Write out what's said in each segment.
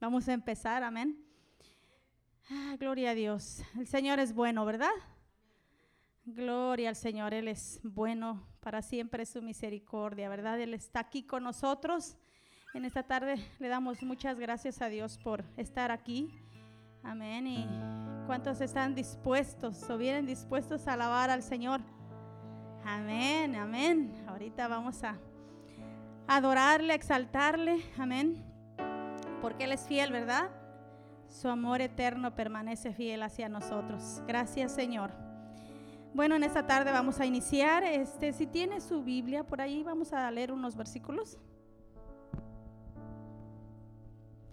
Vamos a empezar, amén. Ah, gloria a Dios. El Señor es bueno, ¿verdad? Gloria al Señor, Él es bueno, para siempre su misericordia, ¿verdad? Él está aquí con nosotros. En esta tarde le damos muchas gracias a Dios por estar aquí. Amén. ¿Y cuántos están dispuestos o vienen dispuestos a alabar al Señor? Amén, amén. Ahorita vamos a adorarle, exaltarle. Amén. Porque Él es fiel, ¿verdad? Su amor eterno permanece fiel hacia nosotros. Gracias, Señor. Bueno, en esta tarde vamos a iniciar. Este, si tiene su Biblia por ahí, vamos a leer unos versículos.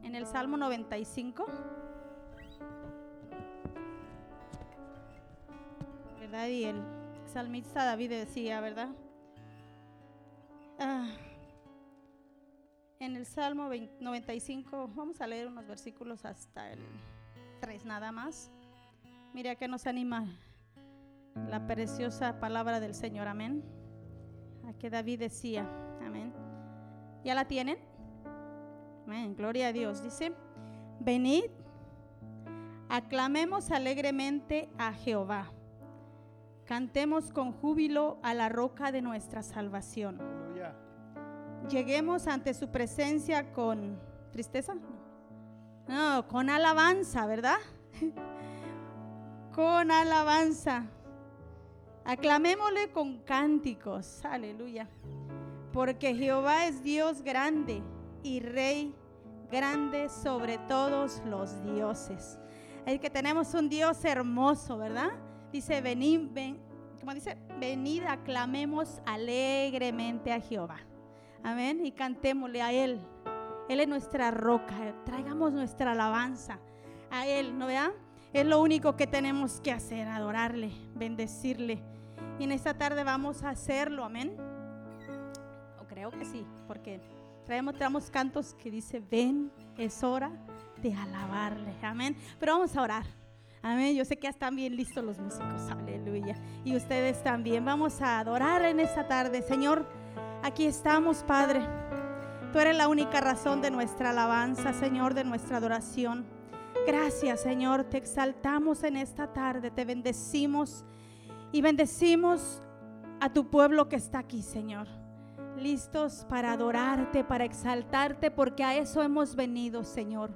En el Salmo 95. ¿Verdad? Y el salmista David decía, ¿verdad? Ah, en el Salmo 95, vamos a leer unos versículos hasta el 3 nada más. Mira que nos anima la preciosa palabra del Señor, amén. A que David decía, amén. ¿Ya la tienen? Amén, gloria a Dios. Dice, venid, aclamemos alegremente a Jehová. Cantemos con júbilo a la roca de nuestra salvación. Lleguemos ante su presencia con tristeza. No, con alabanza, ¿verdad? con alabanza. Aclamémosle con cánticos. Aleluya. Porque Jehová es Dios grande y Rey grande sobre todos los dioses. Es que tenemos un Dios hermoso, ¿verdad? Dice, venid, ven, como dice, venid, aclamemos alegremente a Jehová. Amén. Y cantémosle a Él. Él es nuestra roca. Traigamos nuestra alabanza a Él, ¿no vean? Es lo único que tenemos que hacer, adorarle, bendecirle. Y en esta tarde vamos a hacerlo, amén. O creo que sí, porque traemos, traemos cantos que dice, ven, es hora de alabarle, amén. Pero vamos a orar. Amén. Yo sé que ya están bien listos los músicos. Aleluya. Y ustedes también. Vamos a adorar en esta tarde. Señor, aquí estamos, Padre. Tú eres la única razón de nuestra alabanza, Señor, de nuestra adoración. Gracias, Señor. Te exaltamos en esta tarde. Te bendecimos y bendecimos a tu pueblo que está aquí, Señor. Listos para adorarte, para exaltarte, porque a eso hemos venido, Señor.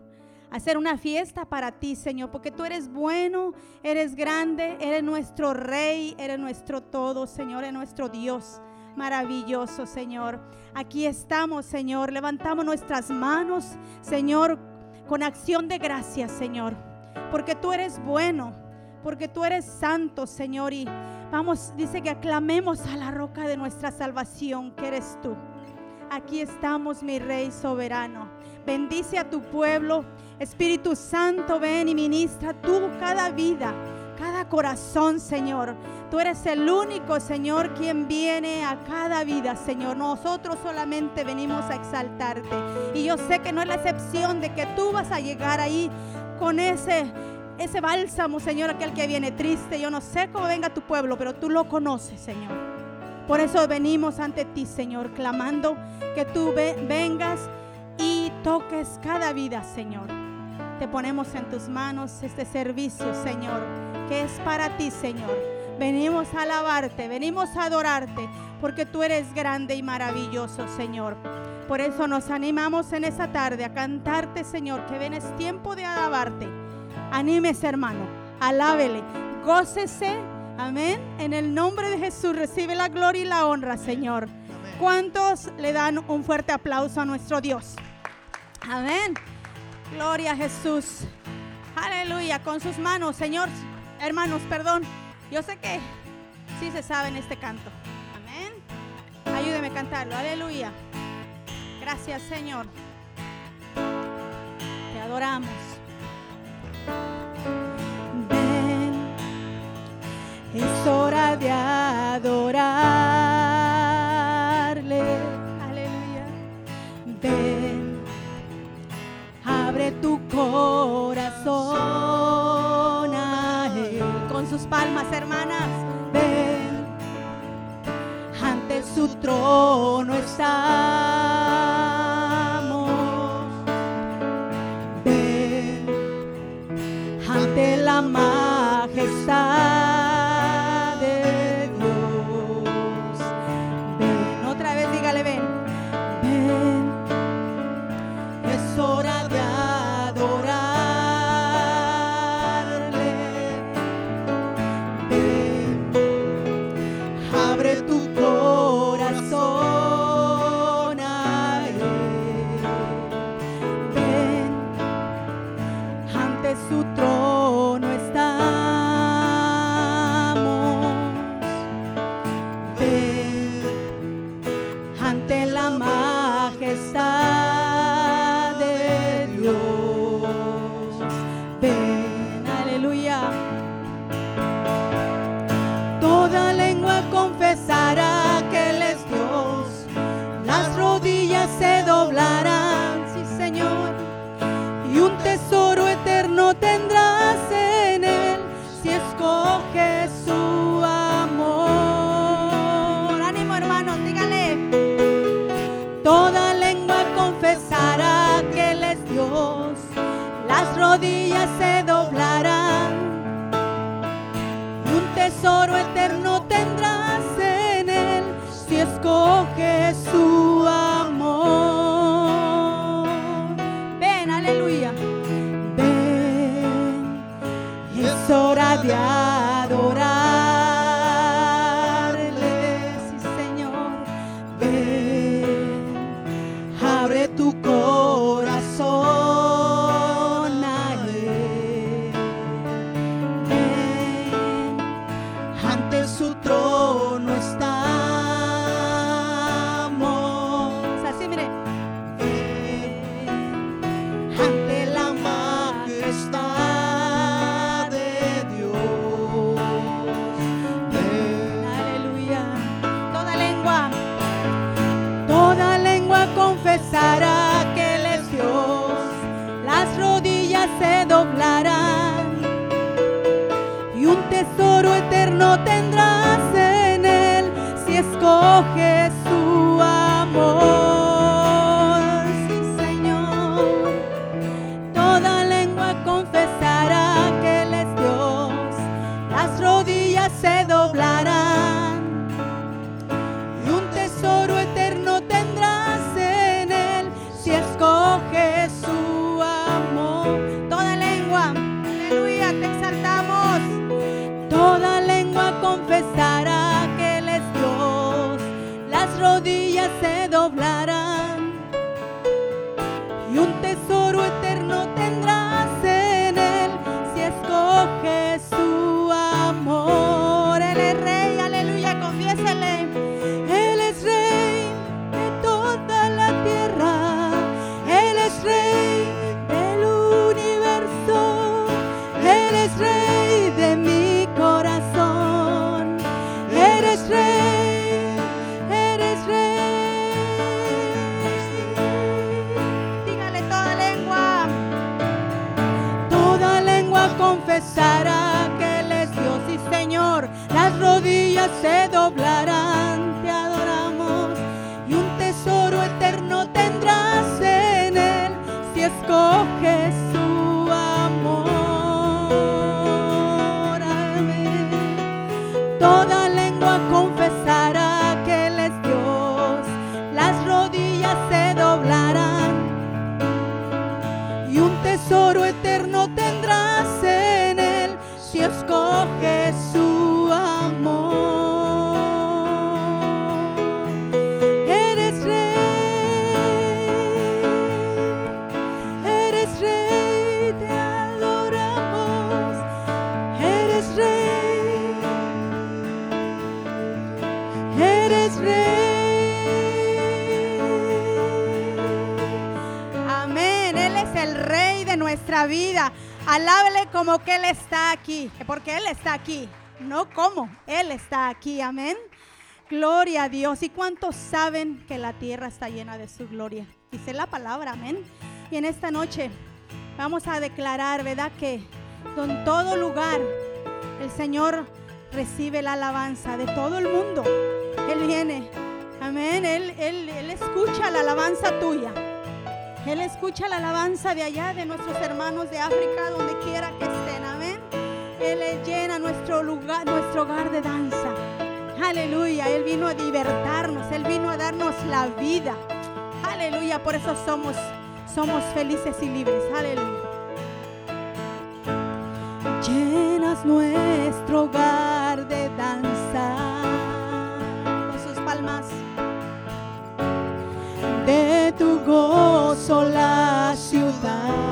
Hacer una fiesta para ti, Señor, porque tú eres bueno, eres grande, eres nuestro rey, eres nuestro todo, Señor, eres nuestro Dios maravilloso, Señor. Aquí estamos, Señor. Levantamos nuestras manos, Señor, con acción de gracias, Señor. Porque tú eres bueno porque tú eres santo, Señor. Y vamos, dice que aclamemos a la roca de nuestra salvación, que eres tú. Aquí estamos, mi Rey soberano. Bendice a tu pueblo. Espíritu Santo, ven y ministra tú cada vida, cada corazón, Señor. Tú eres el único, Señor, quien viene a cada vida, Señor. Nosotros solamente venimos a exaltarte. Y yo sé que no es la excepción de que tú vas a llegar ahí con ese ese bálsamo, Señor, aquel que viene triste. Yo no sé cómo venga tu pueblo, pero tú lo conoces, Señor. Por eso venimos ante ti, Señor, clamando que tú vengas y toques cada vida, Señor. Te ponemos en tus manos este servicio, Señor, que es para ti, Señor. Venimos a alabarte, venimos a adorarte, porque tú eres grande y maravilloso, Señor. Por eso nos animamos en esta tarde a cantarte, Señor, que ven es tiempo de alabarte Anímese, hermano. Alábele. Gócese. Amén. En el nombre de Jesús recibe la gloria y la honra, Señor. ¿Cuántos le dan un fuerte aplauso a nuestro Dios? Amén. Gloria a Jesús. Aleluya. Con sus manos, Señor. Hermanos, perdón. Yo sé que sí se sabe en este canto. Amén. Ayúdeme a cantarlo. Aleluya. Gracias, Señor. Te adoramos. Es hora de adorarle. Corazón a Él. Con sus palmas, hermanas. Ven, ante su trono está rodillas se doblarán, un tesoro eterno. está aquí, no cómo, Él está aquí, amén. Gloria a Dios. ¿Y cuántos saben que la tierra está llena de su gloria? Dice la palabra, amén. Y en esta noche vamos a declarar, ¿verdad? Que en todo lugar el Señor recibe la alabanza de todo el mundo. Él viene, amén. Él, él, él escucha la alabanza tuya. Él escucha la alabanza de allá, de nuestros hermanos de África, donde quiera que él llena nuestro lugar, nuestro hogar de danza. Aleluya, Él vino a libertarnos, Él vino a darnos la vida. Aleluya, por eso somos, somos felices y libres. Aleluya. Llenas nuestro hogar de danza. Con sus palmas. De tu gozo la ciudad.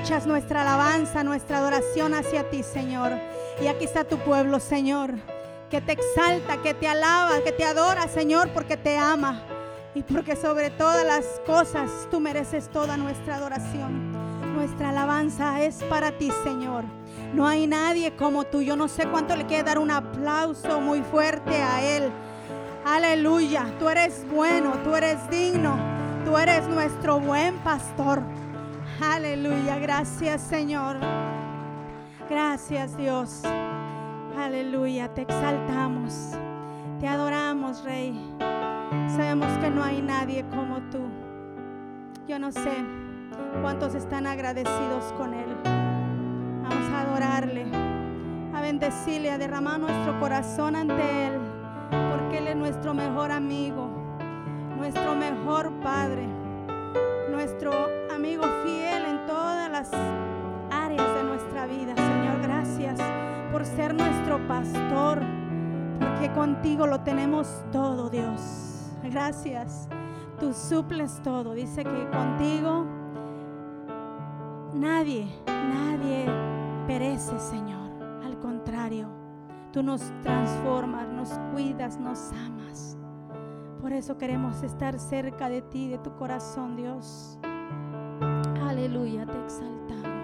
Escuchas nuestra alabanza, nuestra adoración hacia ti, Señor. Y aquí está tu pueblo, Señor, que te exalta, que te alaba, que te adora, Señor, porque te ama. Y porque sobre todas las cosas tú mereces toda nuestra adoración. Nuestra alabanza es para ti, Señor. No hay nadie como tú. Yo no sé cuánto le quiere dar un aplauso muy fuerte a Él. Aleluya. Tú eres bueno, tú eres digno. Tú eres nuestro buen pastor. Aleluya. Gracias, Señor. Gracias, Dios. Aleluya. Te exaltamos. Te adoramos, Rey. Sabemos que no hay nadie como tú. Yo no sé cuántos están agradecidos con Él. Vamos a adorarle, a bendecirle, a derramar nuestro corazón ante Él, porque Él es nuestro mejor amigo, nuestro mejor Padre, nuestro amigo fiel en todas las áreas de nuestra vida. Señor, gracias por ser nuestro pastor, porque contigo lo tenemos todo, Dios. Gracias. Tú suples todo. Dice que contigo nadie, nadie perece, Señor. Al contrario, tú nos transformas, nos cuidas, nos amas. Por eso queremos estar cerca de ti, de tu corazón, Dios. Aleluya, te exaltamos.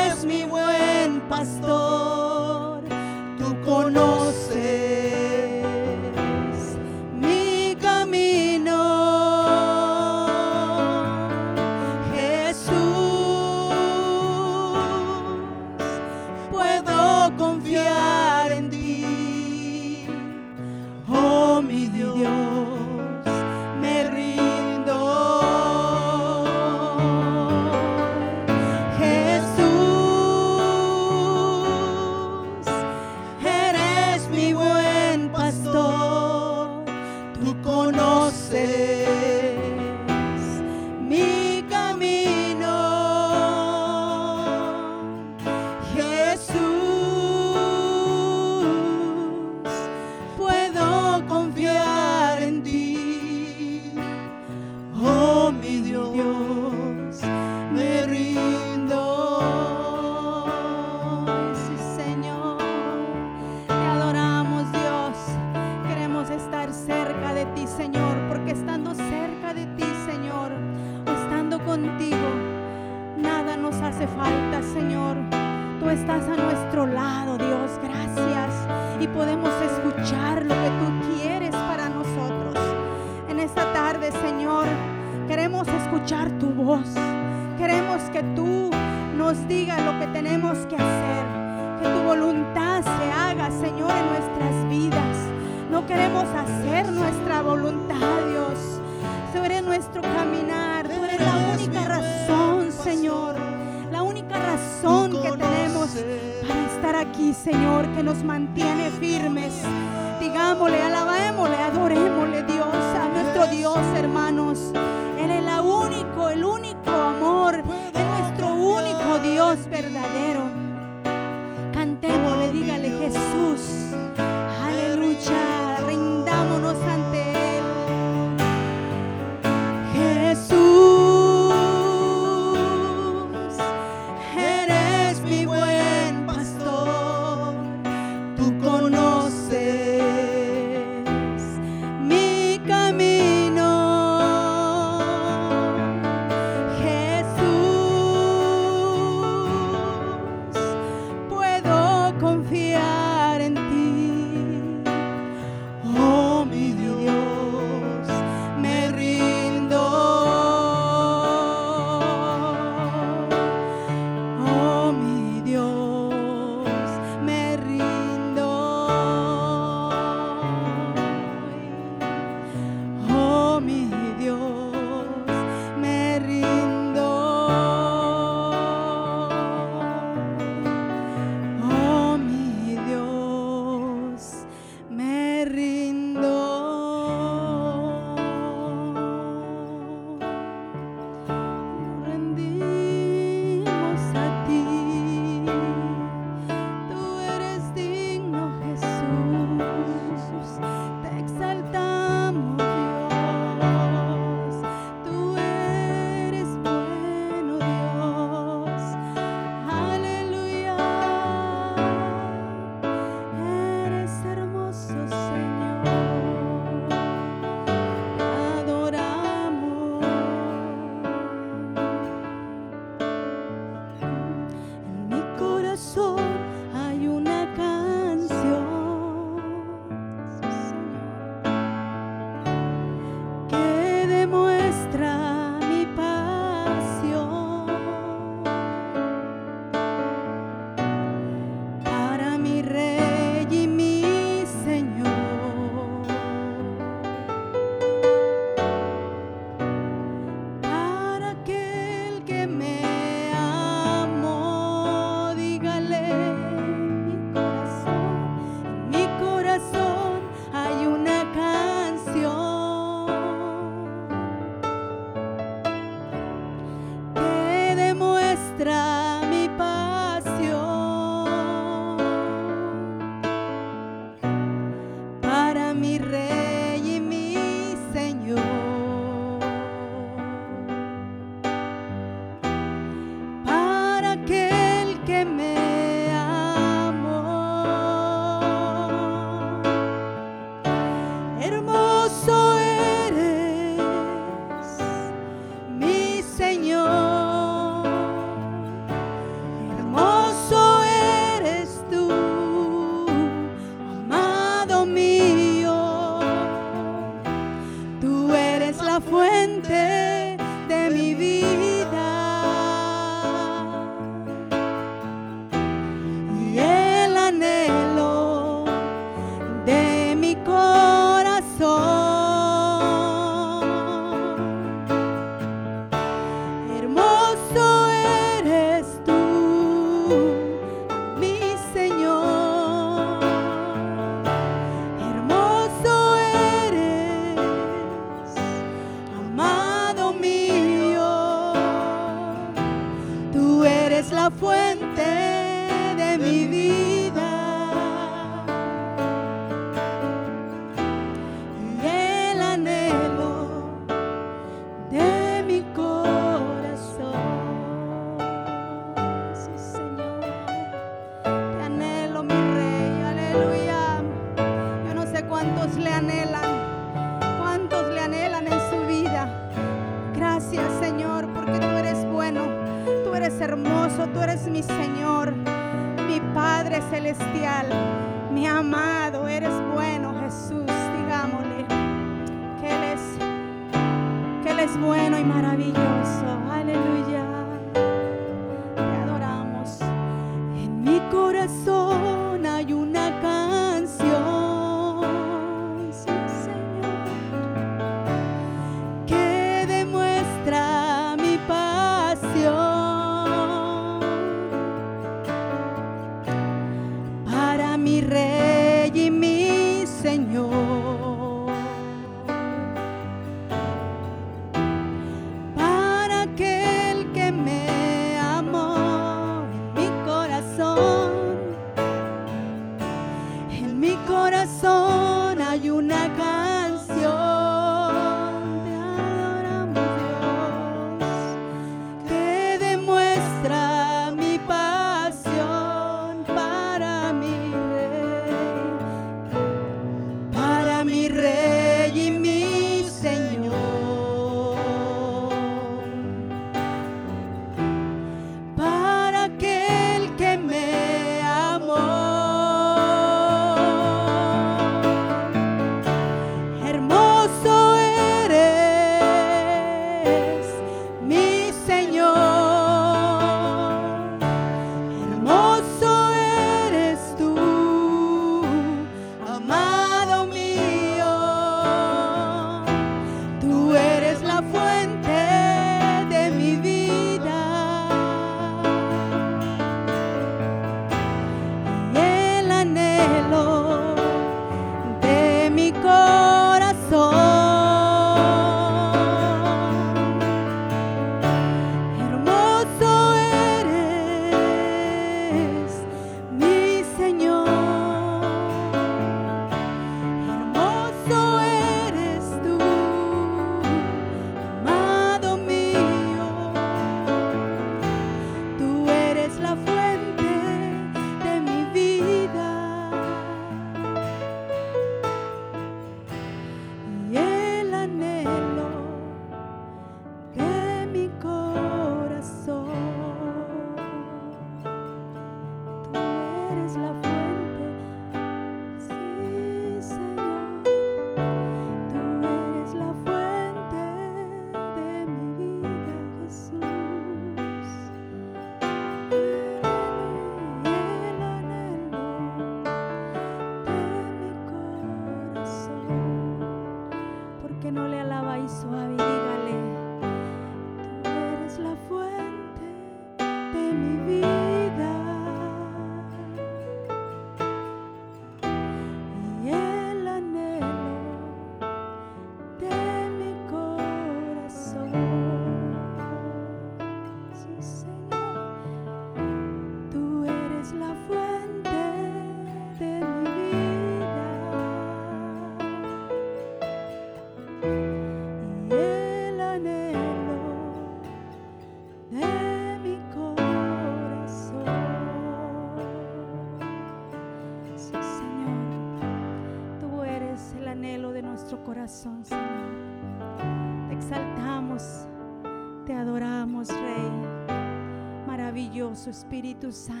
Espíritu Santo.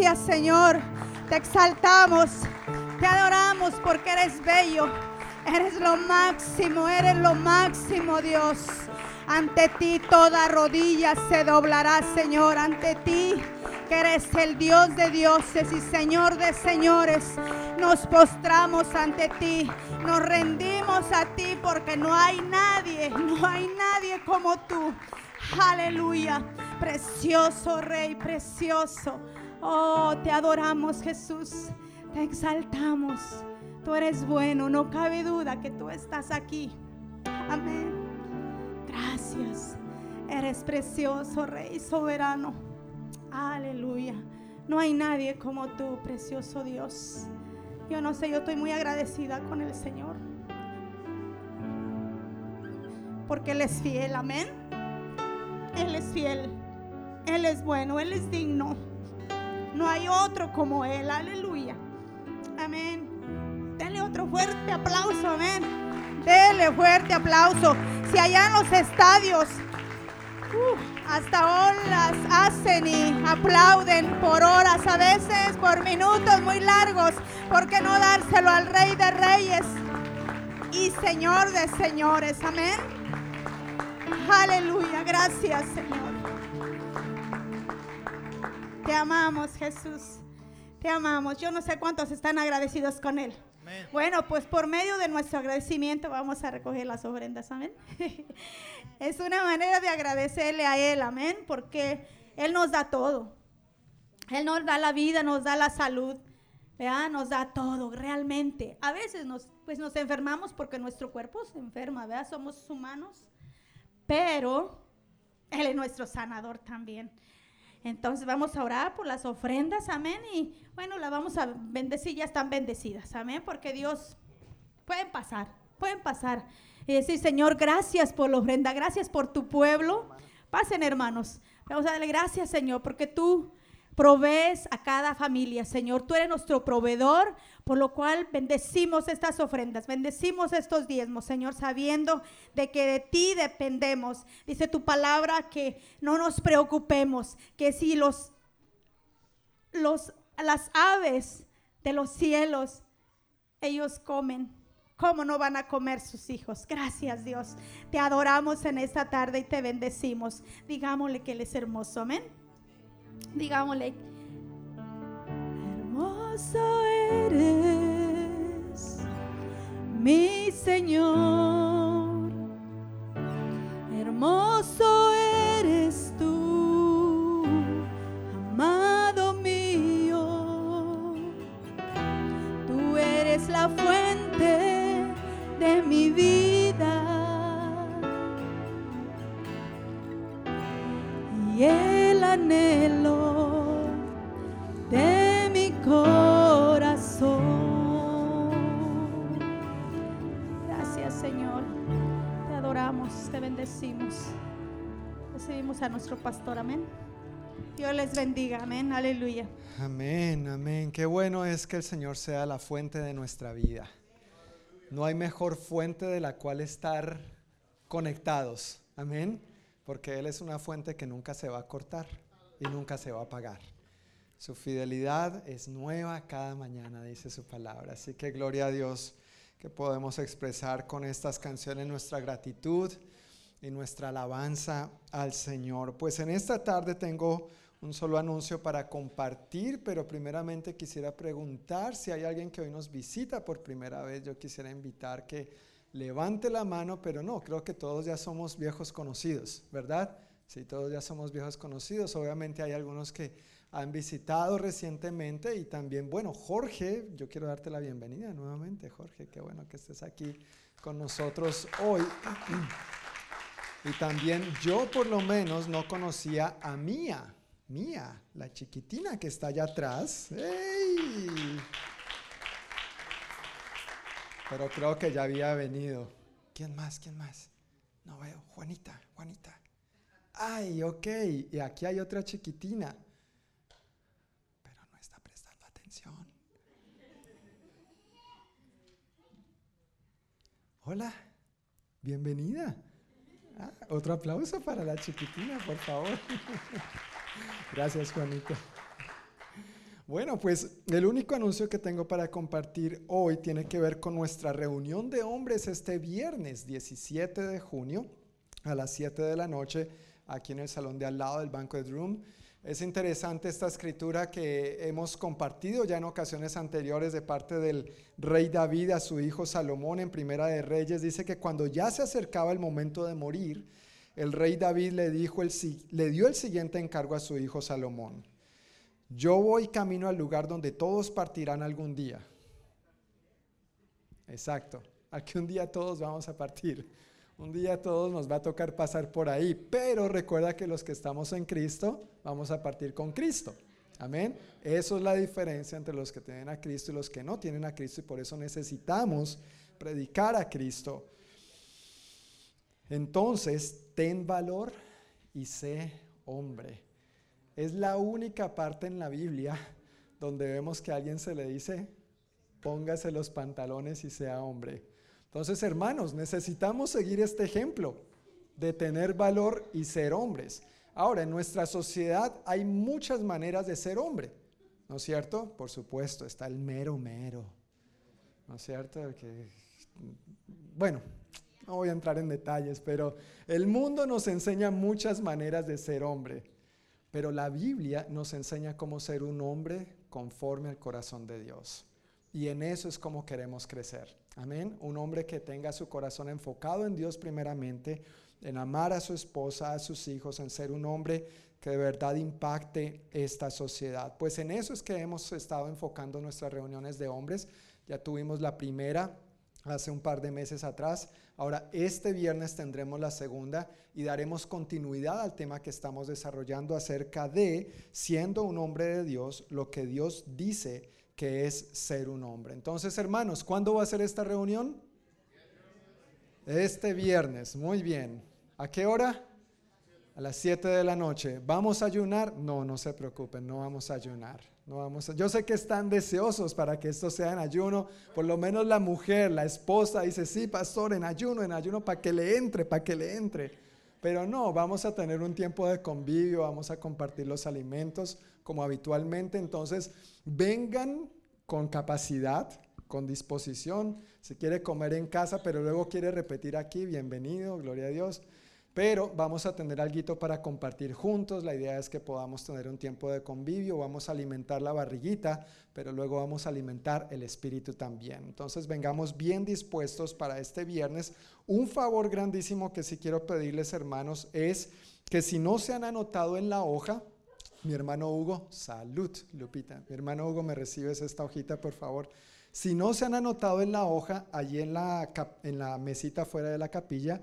Señor. Te exaltamos, te adoramos porque eres bello. Eres lo máximo, eres lo máximo, Dios. Ante ti toda rodilla se doblará, Señor. Ante ti, que eres el Dios de dioses y Señor de señores, nos postramos ante ti. Nos rendimos a ti porque no hay nadie, no hay nadie como tú. Aleluya. Precioso Rey, precioso. Oh, te adoramos Jesús, te exaltamos. Tú eres bueno, no cabe duda que tú estás aquí. Amén. Gracias. Eres precioso, Rey soberano. Aleluya. No hay nadie como tú, precioso Dios. Yo no sé, yo estoy muy agradecida con el Señor. Porque Él es fiel, amén. Él es fiel. Él es bueno, Él es digno. No hay otro como Él. Aleluya. Amén. Denle otro fuerte aplauso. Amén. Denle fuerte aplauso. Si allá en los estadios uh, hasta olas hacen y aplauden por horas, a veces por minutos muy largos, ¿por qué no dárselo al Rey de Reyes y Señor de Señores? Amén. Aleluya. Gracias, Señor. Te amamos, Jesús. Te amamos. Yo no sé cuántos están agradecidos con Él. Bueno, pues por medio de nuestro agradecimiento vamos a recoger las ofrendas, amén. es una manera de agradecerle a Él, amén, porque Él nos da todo. Él nos da la vida, nos da la salud, ¿verdad? nos da todo, realmente. A veces nos, pues nos enfermamos porque nuestro cuerpo se enferma, ¿verdad? somos humanos, pero Él es nuestro sanador también. Entonces vamos a orar por las ofrendas, amén. Y bueno, las vamos a bendecir, ya están bendecidas, amén. Porque Dios Pueden pasar, pueden pasar. Y decir, Señor, gracias por la ofrenda, gracias por tu pueblo. Pasen, hermanos. Vamos a darle gracias, Señor, porque tú provees a cada familia, Señor. Tú eres nuestro proveedor, por lo cual bendecimos estas ofrendas, bendecimos estos diezmos, Señor, sabiendo de que de ti dependemos. Dice tu palabra que no nos preocupemos, que si los, los las aves de los cielos ellos comen, ¿cómo no van a comer sus hijos? Gracias Dios. Te adoramos en esta tarde y te bendecimos. Digámosle que Él es hermoso, amén. Digámosle, hermoso eres, mi Señor. Hermoso eres tú, amado mío. Tú eres la fuente de mi vida. Anhelo de mi corazón. Gracias Señor. Te adoramos, te bendecimos. Recibimos a nuestro pastor, amén. Dios les bendiga, amén, aleluya. Amén, amén. Qué bueno es que el Señor sea la fuente de nuestra vida. No hay mejor fuente de la cual estar conectados. Amén. Porque Él es una fuente que nunca se va a cortar y nunca se va a apagar. Su fidelidad es nueva cada mañana, dice su palabra. Así que gloria a Dios que podemos expresar con estas canciones nuestra gratitud y nuestra alabanza al Señor. Pues en esta tarde tengo un solo anuncio para compartir, pero primeramente quisiera preguntar si hay alguien que hoy nos visita por primera vez. Yo quisiera invitar que levante la mano, pero no, creo que todos ya somos viejos conocidos, ¿verdad? Sí, todos ya somos viejos conocidos. Obviamente hay algunos que han visitado recientemente y también, bueno, Jorge, yo quiero darte la bienvenida nuevamente, Jorge, qué bueno que estés aquí con nosotros hoy. Y también yo por lo menos no conocía a Mía, Mía, la chiquitina que está allá atrás. Pero creo que ya había venido. ¿Quién más? ¿Quién más? No veo. Juanita, Juanita. Ay, ok. Y aquí hay otra chiquitina. Pero no está prestando atención. Hola, bienvenida. Ah, otro aplauso para la chiquitina, por favor. Gracias, Juanita. Bueno, pues el único anuncio que tengo para compartir hoy tiene que ver con nuestra reunión de hombres este viernes 17 de junio a las 7 de la noche aquí en el salón de al lado del Banquet Room. Es interesante esta escritura que hemos compartido ya en ocasiones anteriores de parte del rey David a su hijo Salomón en Primera de Reyes. Dice que cuando ya se acercaba el momento de morir, el rey David le, dijo el, le dio el siguiente encargo a su hijo Salomón. Yo voy camino al lugar donde todos partirán algún día. Exacto. Aquí un día todos vamos a partir. Un día todos nos va a tocar pasar por ahí. Pero recuerda que los que estamos en Cristo vamos a partir con Cristo. Amén. Eso es la diferencia entre los que tienen a Cristo y los que no tienen a Cristo. Y por eso necesitamos predicar a Cristo. Entonces, ten valor y sé hombre. Es la única parte en la Biblia donde vemos que a alguien se le dice, póngase los pantalones y sea hombre. Entonces, hermanos, necesitamos seguir este ejemplo de tener valor y ser hombres. Ahora, en nuestra sociedad hay muchas maneras de ser hombre, ¿no es cierto? Por supuesto, está el mero mero, ¿no es cierto? Que, bueno, no voy a entrar en detalles, pero el mundo nos enseña muchas maneras de ser hombre. Pero la Biblia nos enseña cómo ser un hombre conforme al corazón de Dios. Y en eso es como queremos crecer. Amén. Un hombre que tenga su corazón enfocado en Dios primeramente, en amar a su esposa, a sus hijos, en ser un hombre que de verdad impacte esta sociedad. Pues en eso es que hemos estado enfocando nuestras reuniones de hombres. Ya tuvimos la primera hace un par de meses atrás. Ahora, este viernes tendremos la segunda y daremos continuidad al tema que estamos desarrollando acerca de, siendo un hombre de Dios, lo que Dios dice que es ser un hombre. Entonces, hermanos, ¿cuándo va a ser esta reunión? Este viernes, muy bien. ¿A qué hora? A las 7 de la noche. ¿Vamos a ayunar? No, no se preocupen, no vamos a ayunar. No vamos yo sé que están deseosos para que esto sea en ayuno. Por lo menos la mujer, la esposa dice, sí, pastor, en ayuno, en ayuno, para que le entre, para que le entre. Pero no, vamos a tener un tiempo de convivio, vamos a compartir los alimentos como habitualmente. Entonces, vengan con capacidad, con disposición. Si quiere comer en casa, pero luego quiere repetir aquí, bienvenido, gloria a Dios. Pero vamos a tener algo para compartir juntos. La idea es que podamos tener un tiempo de convivio. Vamos a alimentar la barriguita, pero luego vamos a alimentar el espíritu también. Entonces vengamos bien dispuestos para este viernes. Un favor grandísimo que sí quiero pedirles, hermanos, es que si no se han anotado en la hoja, mi hermano Hugo, salud, Lupita. Mi hermano Hugo, me recibes esta hojita, por favor. Si no se han anotado en la hoja, allí en la, en la mesita fuera de la capilla,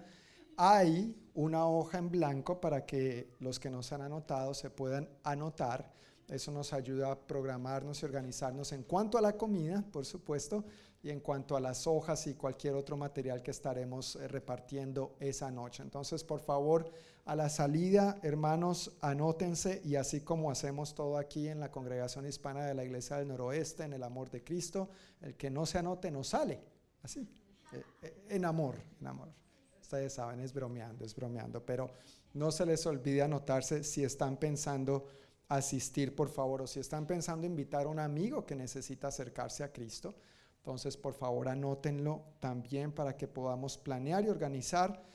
hay una hoja en blanco para que los que no se han anotado se puedan anotar. Eso nos ayuda a programarnos y organizarnos en cuanto a la comida, por supuesto, y en cuanto a las hojas y cualquier otro material que estaremos eh, repartiendo esa noche. Entonces, por favor, a la salida, hermanos, anótense y así como hacemos todo aquí en la congregación hispana de la Iglesia del Noroeste, en el amor de Cristo, el que no se anote no sale, así, eh, eh, en amor, en amor. Ustedes saben, es bromeando, es bromeando, pero no se les olvide anotarse si están pensando asistir, por favor, o si están pensando invitar a un amigo que necesita acercarse a Cristo. Entonces, por favor, anótenlo también para que podamos planear y organizar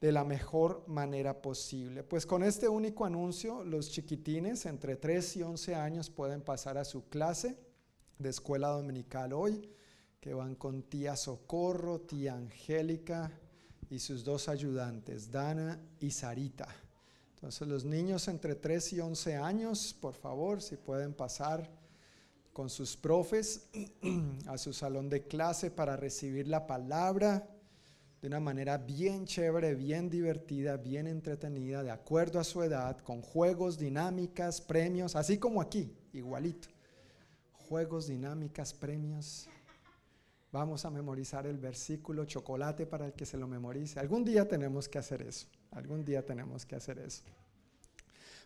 de la mejor manera posible. Pues con este único anuncio, los chiquitines entre 3 y 11 años pueden pasar a su clase de escuela dominical hoy, que van con tía Socorro, tía Angélica y sus dos ayudantes, Dana y Sarita. Entonces los niños entre 3 y 11 años, por favor, si pueden pasar con sus profes a su salón de clase para recibir la palabra de una manera bien chévere, bien divertida, bien entretenida, de acuerdo a su edad, con juegos, dinámicas, premios, así como aquí, igualito. Juegos, dinámicas, premios. Vamos a memorizar el versículo chocolate para el que se lo memorice. Algún día tenemos que hacer eso. Algún día tenemos que hacer eso.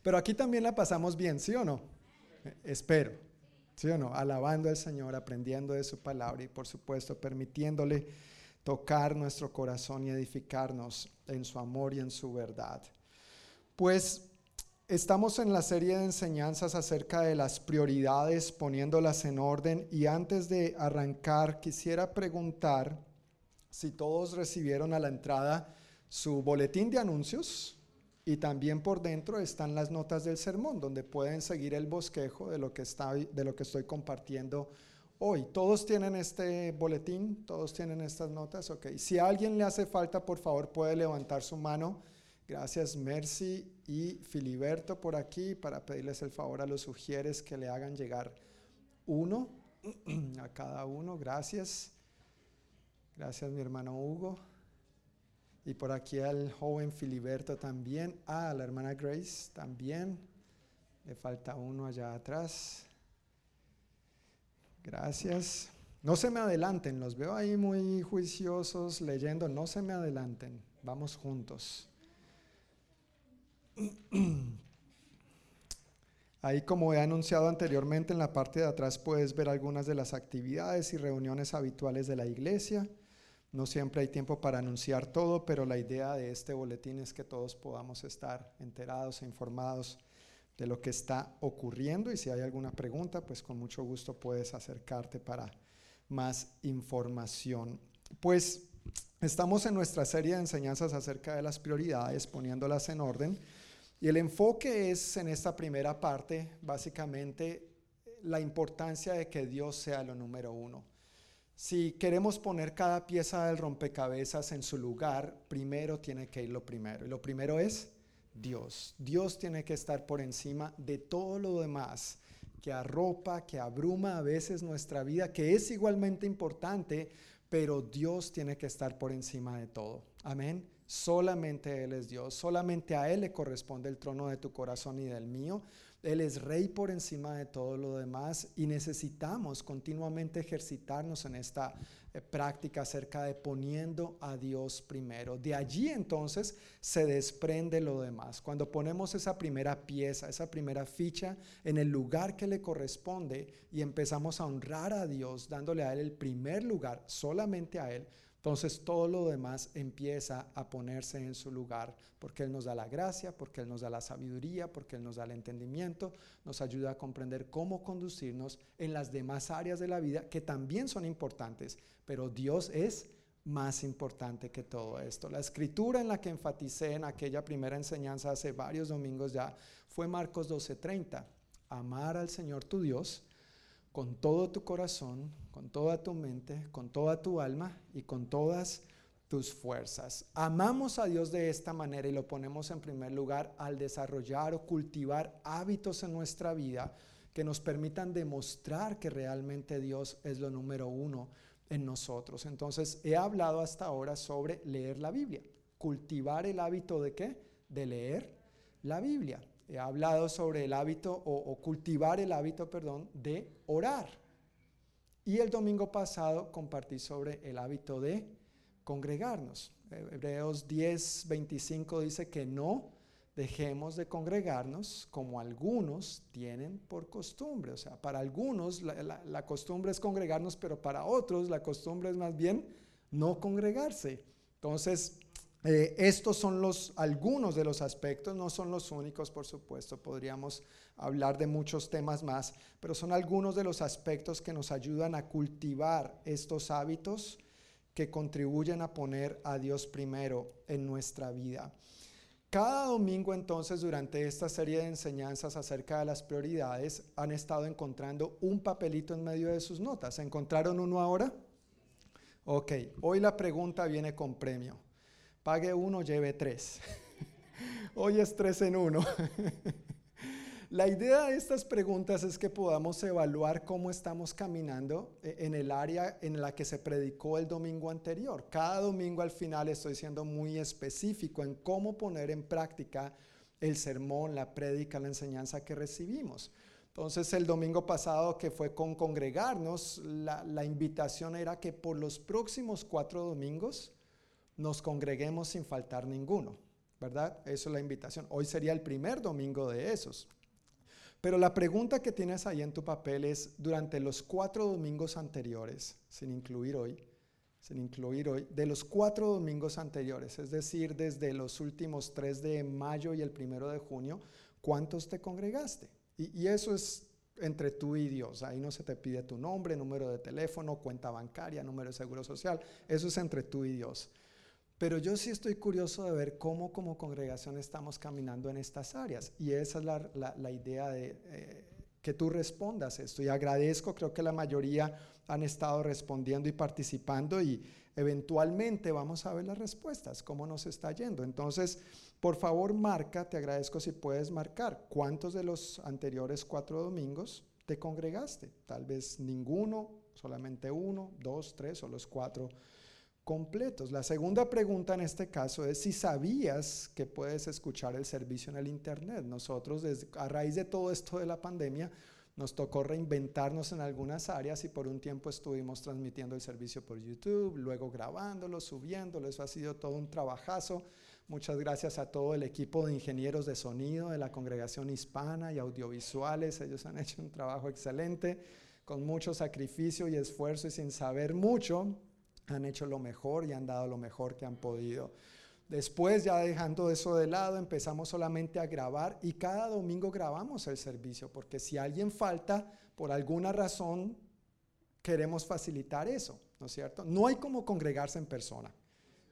Pero aquí también la pasamos bien, ¿sí o no? espero, ¿sí o no? Alabando al Señor, aprendiendo de su palabra y por supuesto permitiéndole tocar nuestro corazón y edificarnos en su amor y en su verdad. Pues estamos en la serie de enseñanzas acerca de las prioridades, poniéndolas en orden y antes de arrancar quisiera preguntar si todos recibieron a la entrada su boletín de anuncios y también por dentro están las notas del sermón donde pueden seguir el bosquejo de lo que, está, de lo que estoy compartiendo hoy. ¿Todos tienen este boletín? ¿Todos tienen estas notas? Ok. Si a alguien le hace falta, por favor, puede levantar su mano. Gracias, Mercy y Filiberto por aquí para pedirles el favor a los sugieres que le hagan llegar uno a cada uno. Gracias. Gracias, mi hermano Hugo. Y por aquí al joven Filiberto también. Ah, la hermana Grace también. Le falta uno allá atrás. Gracias. No se me adelanten, los veo ahí muy juiciosos leyendo, no se me adelanten, vamos juntos. Ahí como he anunciado anteriormente en la parte de atrás puedes ver algunas de las actividades y reuniones habituales de la iglesia. No siempre hay tiempo para anunciar todo, pero la idea de este boletín es que todos podamos estar enterados e informados de lo que está ocurriendo y si hay alguna pregunta, pues con mucho gusto puedes acercarte para más información. Pues estamos en nuestra serie de enseñanzas acerca de las prioridades, poniéndolas en orden. Y el enfoque es en esta primera parte, básicamente, la importancia de que Dios sea lo número uno. Si queremos poner cada pieza del rompecabezas en su lugar, primero tiene que ir lo primero. Y lo primero es Dios. Dios tiene que estar por encima de todo lo demás que arropa, que abruma a veces nuestra vida, que es igualmente importante, pero Dios tiene que estar por encima de todo. Amén. Solamente Él es Dios, solamente a Él le corresponde el trono de tu corazón y del mío. Él es rey por encima de todo lo demás y necesitamos continuamente ejercitarnos en esta eh, práctica acerca de poniendo a Dios primero. De allí entonces se desprende lo demás. Cuando ponemos esa primera pieza, esa primera ficha en el lugar que le corresponde y empezamos a honrar a Dios dándole a Él el primer lugar, solamente a Él, entonces todo lo demás empieza a ponerse en su lugar, porque Él nos da la gracia, porque Él nos da la sabiduría, porque Él nos da el entendimiento, nos ayuda a comprender cómo conducirnos en las demás áreas de la vida que también son importantes, pero Dios es más importante que todo esto. La escritura en la que enfaticé en aquella primera enseñanza hace varios domingos ya fue Marcos 12:30. Amar al Señor tu Dios con todo tu corazón, con toda tu mente, con toda tu alma y con todas tus fuerzas. Amamos a Dios de esta manera y lo ponemos en primer lugar al desarrollar o cultivar hábitos en nuestra vida que nos permitan demostrar que realmente Dios es lo número uno en nosotros. Entonces, he hablado hasta ahora sobre leer la Biblia. Cultivar el hábito de qué? De leer la Biblia he hablado sobre el hábito o, cultivar el hábito, perdón, de orar. Y el domingo pasado compartí sobre el hábito de congregarnos. Hebreos 10, 25 dice que no dejemos de congregarnos como algunos tienen por costumbre. O sea, para algunos la, la costumbre es congregarnos, pero para otros la costumbre es más bien no congregarse. Entonces, eh, estos son los, algunos de los aspectos, no son los únicos, por supuesto, podríamos hablar de muchos temas más, pero son algunos de los aspectos que nos ayudan a cultivar estos hábitos que contribuyen a poner a Dios primero en nuestra vida. Cada domingo entonces durante esta serie de enseñanzas acerca de las prioridades han estado encontrando un papelito en medio de sus notas. ¿Encontraron uno ahora? Ok, hoy la pregunta viene con premio. Pague uno, lleve tres. Hoy es tres en uno. La idea de estas preguntas es que podamos evaluar cómo estamos caminando eh, en el área en la que se predicó el domingo anterior. Cada domingo al final estoy siendo muy específico en cómo poner en práctica el sermón, la prédica, la enseñanza que recibimos. Entonces el domingo pasado que fue con congregarnos, la, la invitación era que por los próximos cuatro domingos nos congreguemos sin faltar ninguno, ¿verdad? Eso es la invitación. Hoy sería el primer domingo de esos. Pero la pregunta que tienes ahí en tu papel es, durante los cuatro domingos anteriores, sin incluir hoy, sin incluir hoy, de los cuatro domingos anteriores, es decir, desde los últimos tres de mayo y el primero de junio, ¿cuántos te congregaste? Y, y eso es entre tú y Dios. Ahí no se te pide tu nombre, número de teléfono, cuenta bancaria, número de seguro social. Eso es entre tú y Dios. Pero yo sí estoy curioso de ver cómo como congregación estamos caminando en estas áreas. Y esa es la, idea de eh, que tú respondas esto. Y agradezco, creo que la mayoría han estado respondiendo y participando y eventualmente vamos a ver las respuestas, cómo nos está yendo. Entonces, por favor, marca, te agradezco si puedes marcar cuántos de los anteriores cuatro domingos te congregaste. Tal vez ninguno, solamente uno, dos, tres o los cuatro completos. La segunda pregunta en este caso es si sabías que puedes escuchar el servicio en el Internet. Nosotros, a raíz de todo esto de la pandemia, nos tocó reinventarnos en algunas áreas y por un tiempo estuvimos transmitiendo el servicio por YouTube, luego grabándolo, subiéndolo. Eso ha sido todo un trabajazo. Muchas gracias a todo el equipo de ingenieros de sonido de la congregación hispana y audiovisuales. Ellos han hecho un trabajo excelente, con mucho sacrificio y esfuerzo y sin saber mucho han hecho lo mejor y han dado lo mejor que han podido. Después, ya dejando eso de lado, empezamos solamente a grabar y cada domingo grabamos el servicio, porque si alguien falta, por alguna razón, queremos facilitar eso, ¿no es cierto? No hay como congregarse en persona,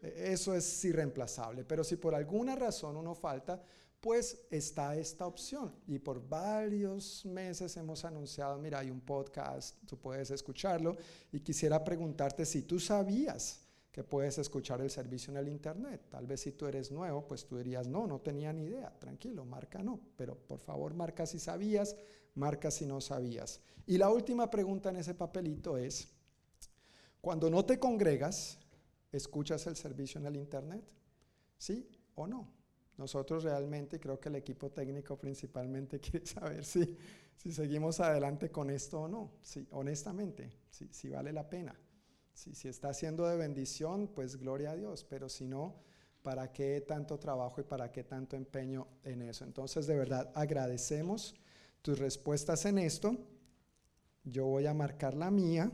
e, eso es irreemplazable, pero si por alguna razón uno falta, pues está esta opción. Y por varios meses hemos anunciado, mira, hay un podcast, tú puedes escucharlo. Y quisiera preguntarte si tú sabías que puedes escuchar el servicio en el Internet. Tal vez si tú eres nuevo, pues tú dirías, no, no tenía ni idea. Tranquilo, marca no. Pero por favor, marca si sabías, marca si no sabías. Y la última pregunta en ese papelito es, cuando no te congregas, ¿escuchas el servicio en el Internet? ¿Sí o no? Nosotros realmente, creo que el equipo técnico principalmente quiere saber si, si seguimos adelante con esto o no, si, honestamente, si, vale la pena, Si, si está siendo de bendición, pues gloria a Dios, pero si no, ¿para qué tanto trabajo y para qué tanto empeño en eso? Entonces, de verdad, agradecemos tus respuestas en esto. Yo voy a marcar la mía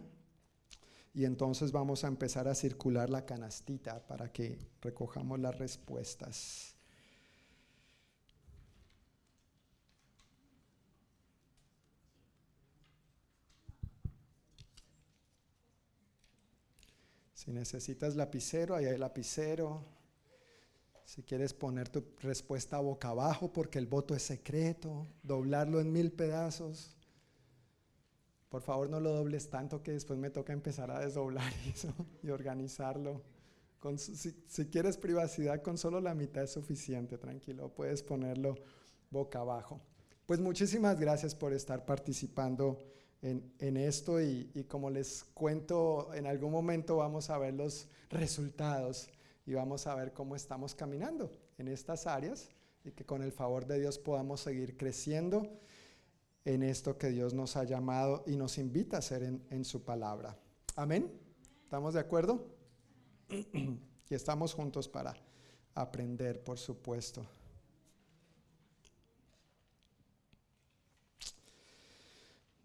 y entonces vamos a empezar a circular la canastita para que recojamos las respuestas. Si necesitas lapicero, ahí hay lapicero. Si quieres poner tu respuesta boca abajo porque el voto es secreto, doblarlo en mil pedazos. Por favor no lo dobles tanto que después me toca empezar a desdoblar eso y organizarlo. si, si, quieres privacidad, con solo la mitad es suficiente, tranquilo, puedes ponerlo boca abajo. Pues muchísimas gracias por estar participando en, esto y, como les cuento, en algún momento vamos a ver los resultados y vamos a ver cómo estamos caminando en estas áreas y que con el favor de Dios podamos seguir creciendo en esto que Dios nos ha llamado y nos invita a hacer en, su palabra. Amén. ¿Estamos de acuerdo? y estamos juntos para aprender, por supuesto.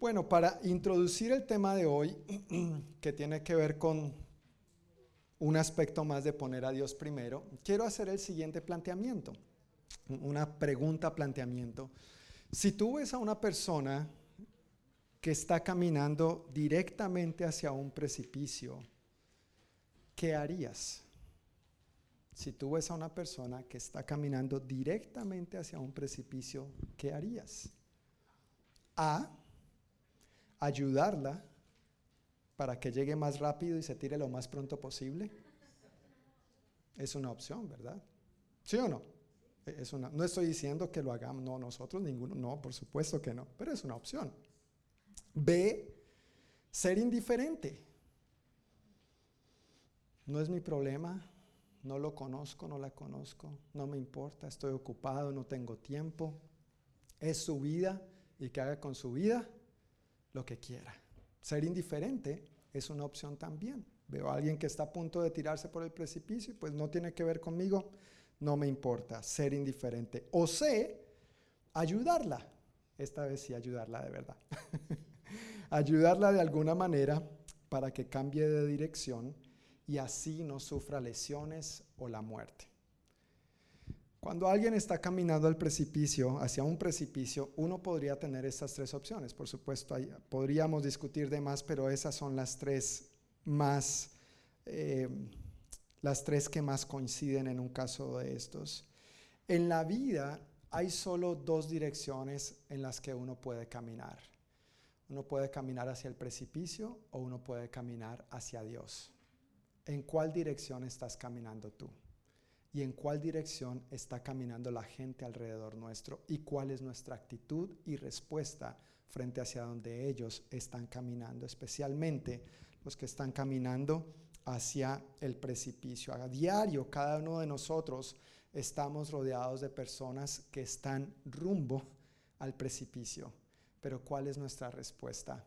Bueno, para introducir el tema de hoy, que tiene que ver con un aspecto más de poner a Dios primero, quiero hacer el siguiente planteamiento, una pregunta planteamiento. Si tú ves a una persona que está caminando directamente hacia un precipicio, ¿qué harías? Si tú ves a una persona que está caminando directamente hacia un precipicio, ¿qué harías? A ayudarla para que llegue más rápido y se tire lo más pronto posible? Es una opción, ¿verdad? ¿Sí o no? Es una, no estoy diciendo que lo hagamos, no, nosotros ninguno, no, por supuesto que no, pero es una opción. B, ser indiferente. No es mi problema, no lo conozco, no la conozco, no me importa, estoy ocupado, no tengo tiempo. Es su vida y que haga con su vida lo que quiera. Ser indiferente es una opción también. Veo a alguien que está a punto de tirarse por el precipicio, pues no tiene que ver conmigo, no me importa, ser indiferente. O sé, ayudarla. Esta vez sí ayudarla de verdad. ayudarla de alguna manera para que cambie de dirección y así no sufra lesiones o la muerte. Cuando alguien está caminando al precipicio, hacia un precipicio, uno podría tener estas tres opciones. Por supuesto, podríamos discutir de más, pero esas son las tres más, eh, las tres que más coinciden en un caso de estos. En la vida hay solo dos direcciones en las que uno puede caminar. Uno puede caminar hacia el precipicio o uno puede caminar hacia Dios. ¿En cuál dirección estás caminando tú? Y en cuál dirección está caminando la gente alrededor nuestro y cuál es nuestra actitud y respuesta frente hacia donde ellos están caminando, especialmente los que están caminando hacia el precipicio. A diario, cada uno de nosotros estamos rodeados de personas que están rumbo al precipicio, pero ¿cuál es nuestra respuesta?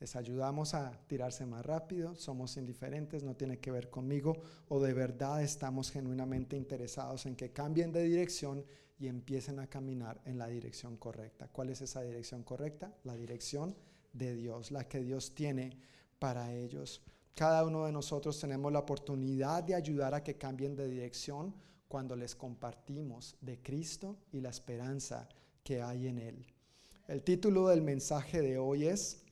Les ayudamos a tirarse más rápido, somos indiferentes, no tiene que ver conmigo, o de verdad estamos genuinamente interesados en que cambien de dirección y empiecen a caminar en la dirección correcta. ¿Cuál es esa dirección correcta? La dirección de Dios, la que Dios tiene para ellos. Cada uno de nosotros tenemos la oportunidad de ayudar a que cambien de dirección cuando les compartimos de Cristo y la esperanza que hay en Él. El título del mensaje de hoy es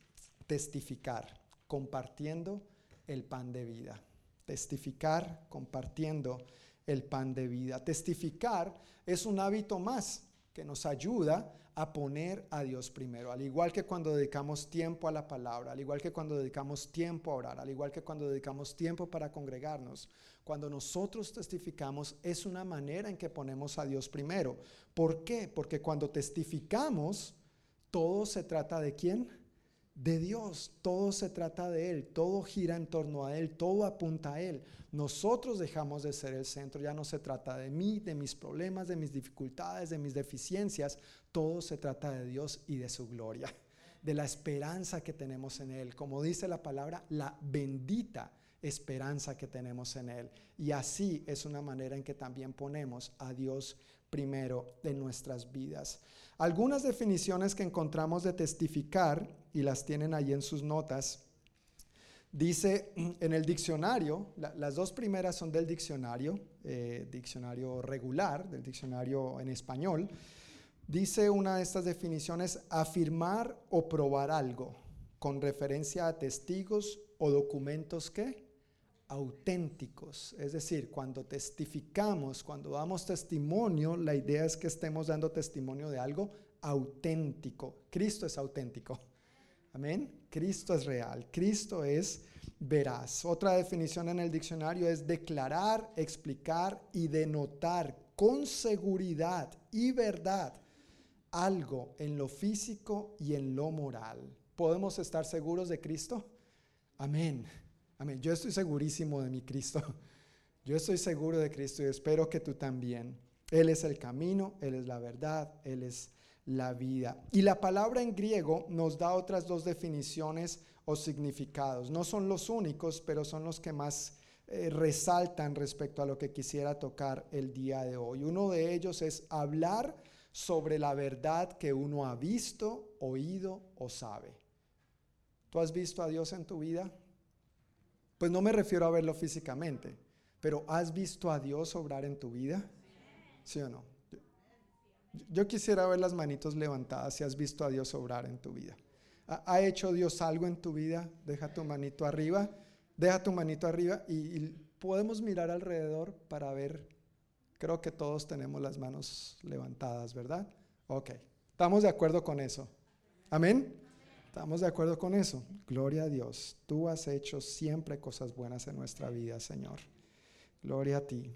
testificar, compartiendo el pan de vida. Testificar, compartiendo el pan de vida. Testificar es un hábito más que nos ayuda a poner a Dios primero, al igual que cuando dedicamos tiempo a la palabra, al igual que cuando dedicamos tiempo a orar, al igual que cuando dedicamos tiempo para congregarnos. Cuando nosotros testificamos es una manera en que ponemos a Dios primero. ¿Por qué? Porque cuando testificamos, todo se trata de quién? De Dios. Todo se trata de Él, todo gira en torno a Él, todo apunta a Él. Nosotros dejamos de ser el centro, ya no se trata de mí, de mis problemas, de mis dificultades, de mis deficiencias, todo se trata de Dios y de su gloria, de la esperanza que tenemos en Él. Como dice la palabra, la bendita esperanza que tenemos en Él. Y así es una manera en que también ponemos a Dios primero en nuestras vidas. Algunas definiciones que encontramos de testificar, y las tienen ahí en sus notas, dice en el diccionario, las dos primeras son del diccionario, eh, diccionario regular, del diccionario en español, dice una de estas definiciones, afirmar o probar algo con referencia a testigos o documentos que auténticos. Es decir, cuando testificamos, cuando damos testimonio, la idea es que estemos dando testimonio de algo auténtico. Cristo es auténtico. Amén. Cristo es real. Cristo es veraz. Otra definición en el diccionario es declarar, explicar y denotar con seguridad y verdad algo en lo físico y en lo moral. ¿Podemos estar seguros de Cristo? Amén. Amén. Yo estoy segurísimo de mi Cristo. Yo estoy seguro de Cristo y espero que tú también. Él es el camino, Él es la verdad, Él es la vida. Y la palabra en griego nos da otras dos definiciones o significados. No son los únicos, pero son los que más eh, resaltan respecto a lo que quisiera tocar el día de hoy. Uno de ellos es hablar sobre la verdad que uno ha visto, oído o sabe. ¿Tú has visto a Dios en tu vida? Pues no me refiero a verlo físicamente, pero ¿has visto a Dios obrar en tu vida? ¿Sí o no? Yo quisiera ver las manitos levantadas si has visto a Dios obrar en tu vida. ¿Ha hecho Dios algo en tu vida? Deja tu manito arriba, deja tu manito arriba y, podemos mirar alrededor para ver. Creo que todos tenemos las manos levantadas, ¿verdad? Ok, estamos de acuerdo con eso. Amén. Estamos de acuerdo con eso. Gloria a Dios. Tú has hecho siempre cosas buenas en nuestra vida, Señor. Gloria a ti.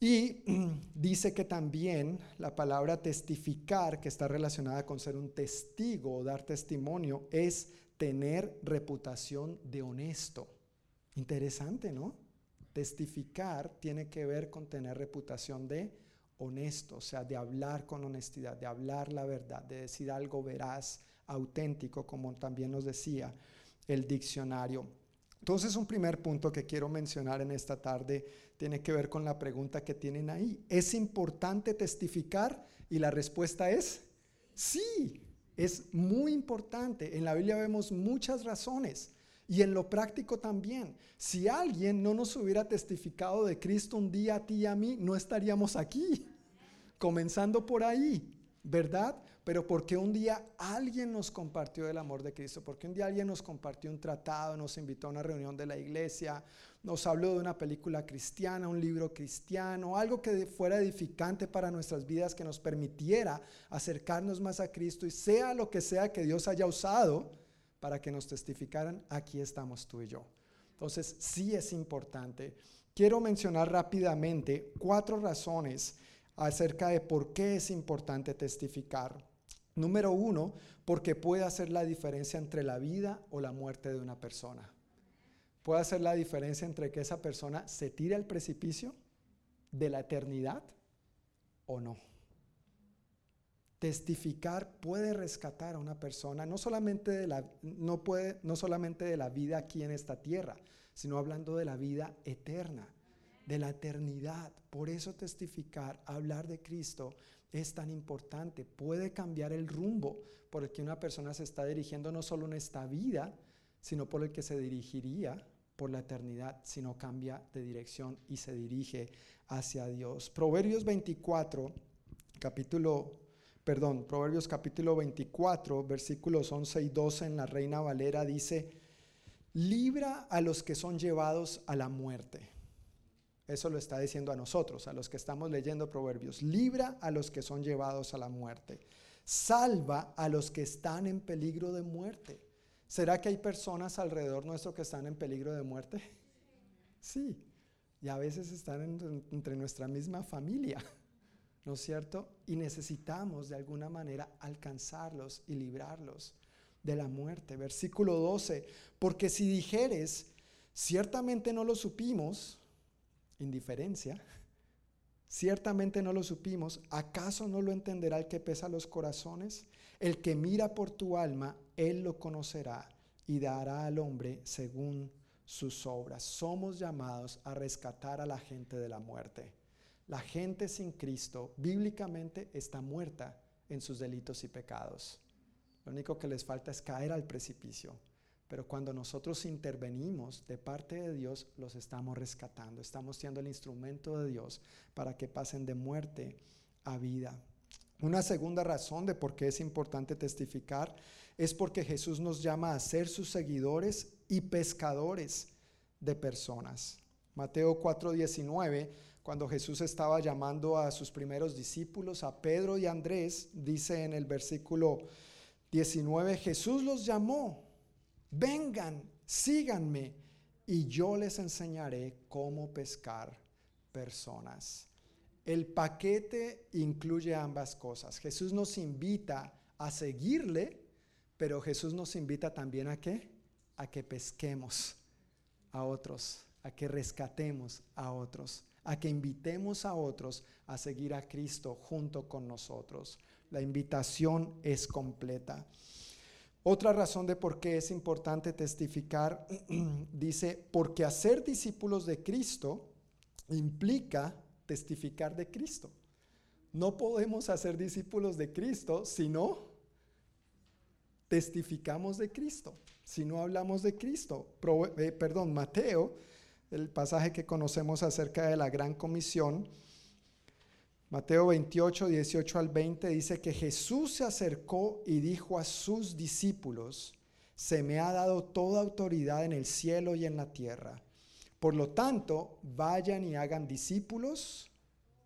Y dice que también la palabra testificar, que está relacionada con ser un testigo o dar testimonio, es tener reputación de honesto. Interesante, ¿no? Testificar tiene que ver con tener reputación de honesto, o sea, de hablar con honestidad, de hablar la verdad, de decir algo veraz, auténtico, como también nos decía el diccionario. Entonces, un primer punto que quiero mencionar en esta tarde tiene que ver con la pregunta que tienen ahí. ¿Es importante testificar? Y la respuesta es sí, es muy importante. En la Biblia vemos muchas razones y en lo práctico también. Si alguien no nos hubiera testificado de Cristo un día a ti y a mí, no estaríamos aquí. Comenzando por ahí, ¿verdad? pero porque un día alguien nos compartió el amor de Cristo, porque un día alguien nos compartió un tratado, nos invitó a una reunión de la iglesia, nos habló de una película cristiana, un libro cristiano, algo que fuera edificante para nuestras vidas, que nos permitiera acercarnos más a Cristo y sea lo que sea que Dios haya usado para que nos testificaran, aquí estamos tú y yo. Entonces, sí es importante. Quiero mencionar rápidamente cuatro razones acerca de por qué es importante testificar. Número uno, porque puede hacer la diferencia entre la vida o la muerte de una persona. Puede hacer la diferencia entre que esa persona se tire al precipicio de la eternidad o no. Testificar puede rescatar a una persona, no solamente de la, no puede, no solamente de la vida aquí en esta tierra, sino hablando de la vida eterna, de la eternidad. Por eso testificar, hablar de Cristo, es tan importante. Puede cambiar el rumbo por el que una persona se está dirigiendo no solo en esta vida, sino por el que se dirigiría por la eternidad, sino cambia de dirección y se dirige hacia Dios. Proverbios 24, capítulo, perdón, Proverbios capítulo 24, versículos 11 y 12 en la Reina Valera dice, libra a los que son llevados a la muerte eso lo está diciendo a nosotros, a los que estamos leyendo Proverbios. Libra a los que son llevados a la muerte. Salva a los que están en peligro de muerte. ¿Será que hay personas alrededor nuestro que están en peligro de muerte? Sí. Y a veces están entre nuestra misma familia, ¿no es cierto? Y necesitamos de alguna manera alcanzarlos y librarlos de la muerte. Versículo 12. Porque si dijeres, ciertamente no lo supimos, indiferencia, ciertamente no lo supimos, ¿acaso no lo entenderá el que pesa los corazones? El que mira por tu alma, él lo conocerá y dará al hombre según sus obras. Somos llamados a rescatar a la gente de la muerte. La gente sin Cristo bíblicamente está muerta en sus delitos y pecados. Lo único que les falta es caer al precipicio. Pero cuando nosotros intervenimos de parte de Dios, los estamos rescatando. Estamos siendo el instrumento de Dios para que pasen de muerte a vida. Una segunda razón de por qué es importante testificar es porque Jesús nos llama a ser sus seguidores y pescadores de personas. Mateo 4:19, cuando Jesús estaba llamando a sus primeros discípulos, a Pedro y Andrés, dice en el versículo 19, Jesús los llamó, vengan, síganme, y yo les enseñaré cómo pescar personas. El paquete incluye ambas cosas. Jesús nos invita a seguirle, pero Jesús nos invita también a qué? A que pesquemos a otros, a que rescatemos a otros, a que invitemos a otros a seguir a Cristo junto con nosotros. La invitación es completa. Otra razón de por qué es importante testificar, dice, porque hacer discípulos de Cristo implica testificar de Cristo. No podemos hacer discípulos de Cristo si no testificamos de Cristo, si no hablamos de Cristo. Eh, perdón, Mateo, el pasaje que conocemos acerca de la gran comisión, Mateo 28, 18 al 20 dice que Jesús se acercó y dijo a sus discípulos, se me ha dado toda autoridad en el cielo y en la tierra. Por lo tanto, vayan y hagan discípulos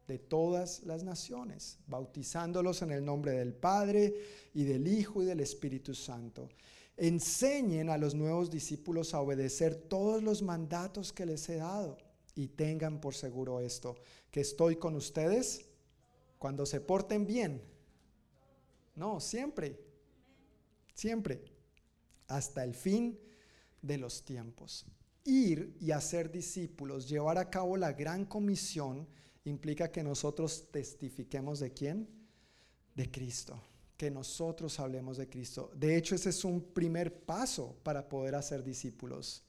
de todas las naciones, bautizándolos en el nombre del Padre y del Hijo y del Espíritu Santo. Enseñen a los nuevos discípulos a obedecer todos los mandatos que les he dado y tengan por seguro esto, que estoy con ustedes cuando se porten bien. No, siempre, siempre, hasta el fin de los tiempos. Ir y hacer discípulos, llevar a cabo la gran comisión, implica que nosotros testifiquemos de quién? De Cristo, que nosotros hablemos de Cristo. De hecho, ese es un primer paso para poder hacer discípulos.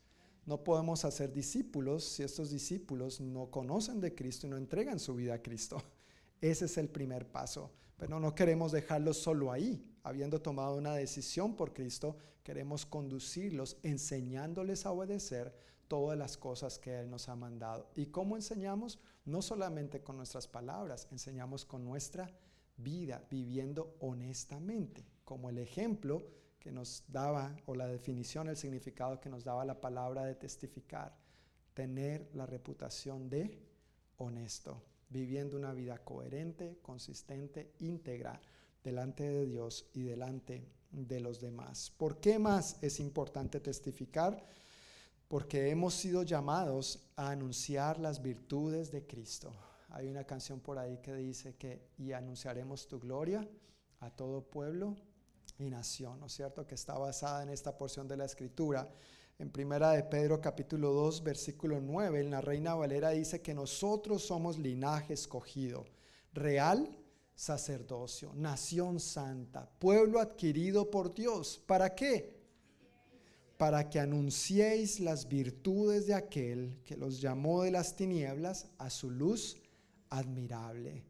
No podemos hacer discípulos si estos discípulos no conocen de Cristo y no entregan su vida a Cristo. Ese es el primer paso. Pero no queremos dejarlos solo ahí. Habiendo tomado una decisión por Cristo, queremos conducirlos enseñándoles a obedecer todas las cosas que Él nos ha mandado. ¿Y cómo enseñamos? No solamente con nuestras palabras, enseñamos con nuestra vida, viviendo honestamente, como el ejemplo que nos daba, o la definición, el significado que nos daba la palabra de testificar, tener la reputación de honesto, viviendo una vida coherente, consistente, íntegra delante de Dios y delante de los demás. ¿Por qué más es importante testificar? porque hemos sido llamados a anunciar las virtudes de Cristo. Hay una canción por ahí que dice que y anunciaremos tu gloria a todo pueblo y nación, ¿no es cierto? Que está basada en esta porción de la escritura. En primera de Pedro capítulo 2 versículo 9, en la Reina Valera dice que nosotros somos linaje escogido, real sacerdocio, nación santa, pueblo adquirido por Dios. ¿Para qué? para que anunciéis las virtudes de aquel que los llamó de las tinieblas a su luz admirable.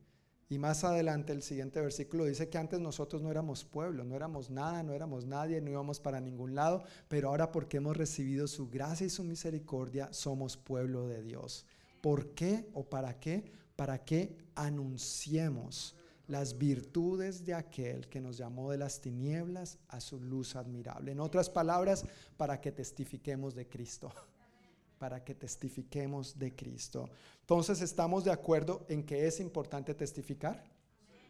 Y más adelante el siguiente versículo dice que antes nosotros no éramos pueblo, no éramos nada, no éramos nadie, no íbamos para ningún lado, pero ahora porque hemos recibido su gracia y su misericordia, somos pueblo de Dios. ¿Por qué o para qué? Para que anunciemos las virtudes de aquel que nos llamó de las tinieblas a su luz admirable. En otras palabras, para que testifiquemos de Cristo. Para que testifiquemos de Cristo. Entonces, ¿estamos de acuerdo en que es importante testificar?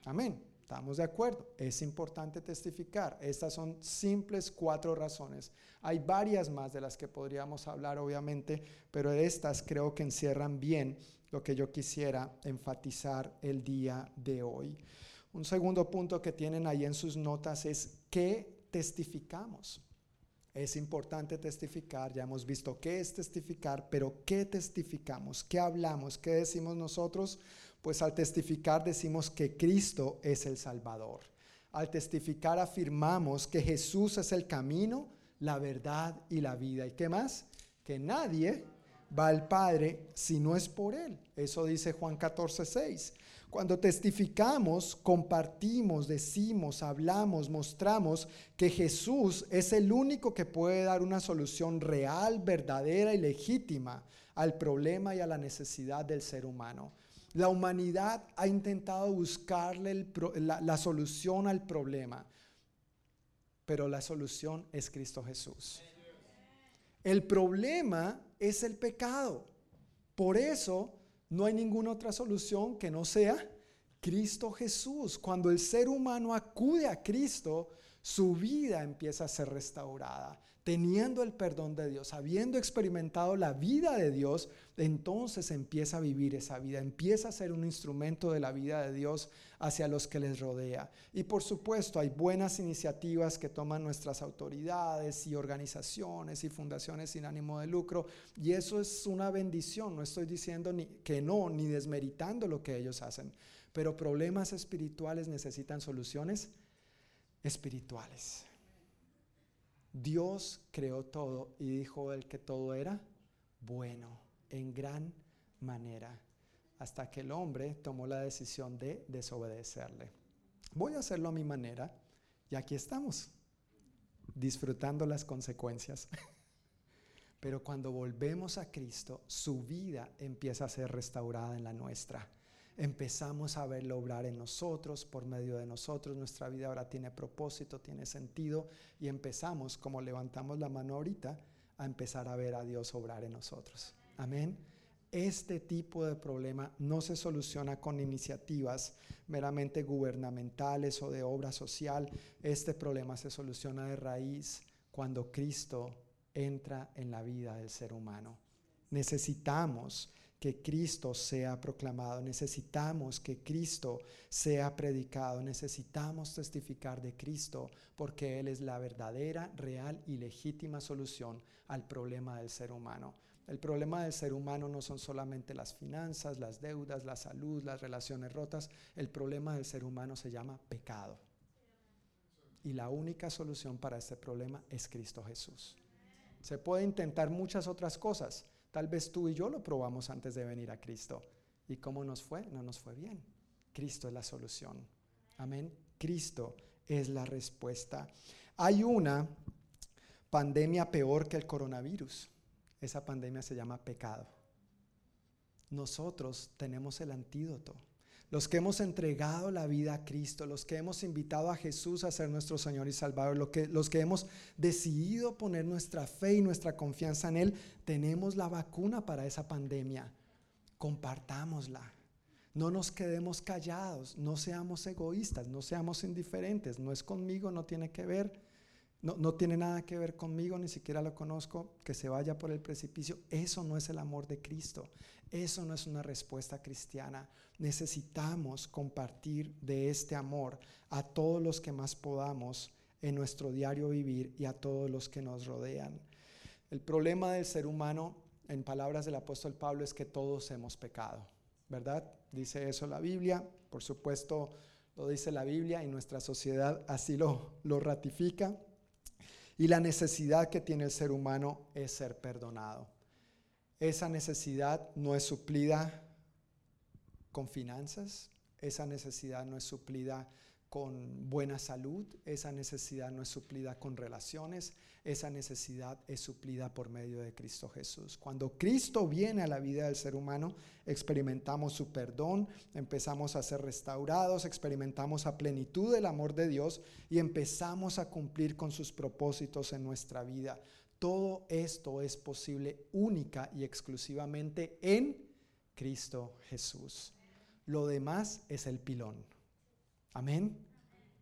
Amén. Estamos de acuerdo. Es importante testificar. Estas son simples cuatro razones. Hay varias más de las que podríamos hablar, obviamente, pero estas creo que encierran bien lo que yo quisiera enfatizar el día de hoy. Un segundo punto que tienen ahí en sus notas es qué testificamos. Es importante testificar, ya hemos visto qué es testificar, pero ¿qué testificamos? ¿Qué hablamos? ¿Qué decimos nosotros? Pues al testificar decimos que Cristo es el Salvador. Al testificar afirmamos que Jesús es el camino, la verdad y la vida. ¿Y qué más? que nadie va al Padre si no es por Él. Eso dice Juan 14, 6. Cuando testificamos, compartimos, decimos, hablamos, mostramos que Jesús es el único que puede dar una solución real, verdadera y legítima al problema y a la necesidad del ser humano. La humanidad ha intentado buscarle la solución al problema, pero la solución es Cristo Jesús. El problema es el pecado. Por eso no hay ninguna otra solución que no sea Cristo Jesús. Cuando el ser humano acude a Cristo, su vida empieza a ser restaurada teniendo el perdón de Dios, habiendo experimentado la vida de Dios, entonces empieza a vivir esa vida, empieza a ser un instrumento de la vida de Dios hacia los que les rodea. Y por supuesto hay buenas iniciativas que toman nuestras autoridades y organizaciones y fundaciones sin ánimo de lucro, y eso es una bendición, no estoy diciendo que no, ni desmeritando lo que ellos hacen, pero problemas espirituales necesitan soluciones espirituales. Dios creó todo y dijo él que todo era bueno en gran manera, hasta que el hombre tomó la decisión de desobedecerle. Voy a hacerlo a mi manera y aquí estamos, disfrutando las consecuencias. Pero cuando volvemos a Cristo, su vida empieza a ser restaurada en la nuestra empezamos a verlo obrar en nosotros, por medio de nosotros, nuestra vida ahora tiene propósito, tiene sentido y empezamos, como levantamos la mano ahorita, a empezar a ver a Dios obrar en nosotros. Amén. Este tipo de problema no se soluciona con iniciativas meramente gubernamentales o de obra social. Este problema se soluciona de raíz cuando Cristo entra en la vida del ser humano. Necesitamos que Cristo sea proclamado, necesitamos que Cristo sea predicado, necesitamos testificar de Cristo porque Él es la verdadera, real y legítima solución al problema del ser humano. El problema del ser humano no son solamente las finanzas, las deudas, la salud, las relaciones rotas. El problema del ser humano se llama pecado. Y la única solución para este problema es Cristo Jesús. Se puede intentar muchas otras cosas, Tal vez tú y yo lo probamos antes de venir a Cristo. ¿Y cómo nos fue? No nos fue bien. Cristo es la solución. Amén. Cristo es la respuesta. Hay una pandemia peor que el coronavirus. Esa pandemia se llama pecado. Nosotros tenemos el antídoto los que hemos entregado la vida a Cristo, los que hemos invitado a Jesús a ser nuestro Señor y Salvador, los que, los que hemos decidido poner nuestra fe y nuestra confianza en Él, tenemos la vacuna para esa pandemia. Compartámosla. No nos quedemos callados, no seamos egoístas, no seamos indiferentes. No es conmigo, no tiene que ver, no, no tiene nada que ver conmigo, ni siquiera lo conozco, que se vaya por el precipicio. Eso no es el amor de Cristo. Eso no es una respuesta cristiana. Necesitamos compartir de este amor a todos los que más podamos en nuestro diario vivir y a todos los que nos rodean. El problema del ser humano, en palabras del apóstol Pablo, es que todos hemos pecado, ¿verdad? Dice eso la Biblia, por supuesto lo dice la Biblia y nuestra sociedad así lo, lo ratifica. Y la necesidad que tiene el ser humano es ser perdonado. Esa necesidad no es suplida con finanzas, esa necesidad no es suplida con buena salud, esa necesidad no es suplida con relaciones, esa necesidad es suplida por medio de Cristo Jesús. Cuando Cristo viene a la vida del ser humano, experimentamos su perdón, empezamos a ser restaurados, experimentamos a plenitud del amor de Dios y empezamos a cumplir con sus propósitos en nuestra vida. Todo esto es posible única y exclusivamente en Cristo Jesús. Lo demás es el pilón. Amén.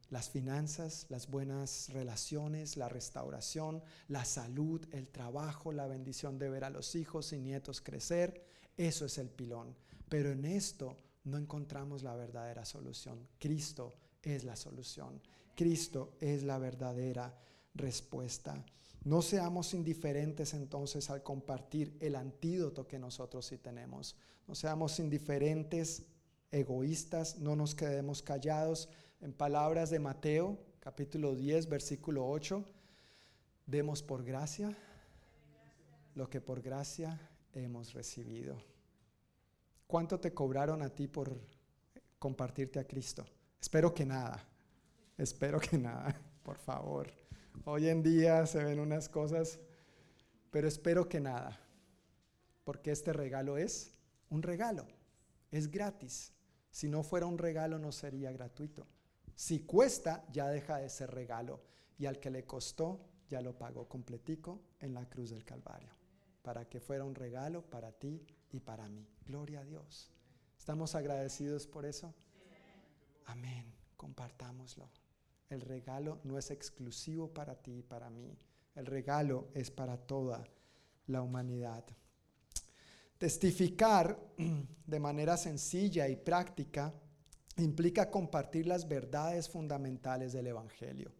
Las finanzas, las buenas relaciones, la restauración, la salud, el trabajo, la bendición de ver a los hijos y nietos crecer, eso es el pilón. Pero en esto no encontramos la verdadera solución. Cristo es la solución. Cristo es la verdadera respuesta. No seamos indiferentes entonces al compartir el antídoto que nosotros sí tenemos. No seamos indiferentes, egoístas, no nos quedemos callados. En palabras de Mateo, capítulo 10, versículo 8, demos por gracia lo que por gracia hemos recibido. ¿Cuánto te cobraron a ti por compartirte a Cristo? Espero que nada. Espero que nada, por favor. Hoy en día se ven unas cosas, pero espero que nada. Porque este regalo es un regalo. Es gratis. Si no fuera un regalo no sería gratuito. Si cuesta, ya deja de ser regalo. Y al que le costó, ya lo pagó completico en la cruz del Calvario. Para que fuera un regalo para ti y para mí. Gloria a Dios. ¿Estamos agradecidos por eso? Amén. Compartámoslo. El regalo no es exclusivo para ti y para mí. El regalo es para toda la humanidad. Testificar de manera sencilla y práctica implica compartir las verdades fundamentales del Evangelio.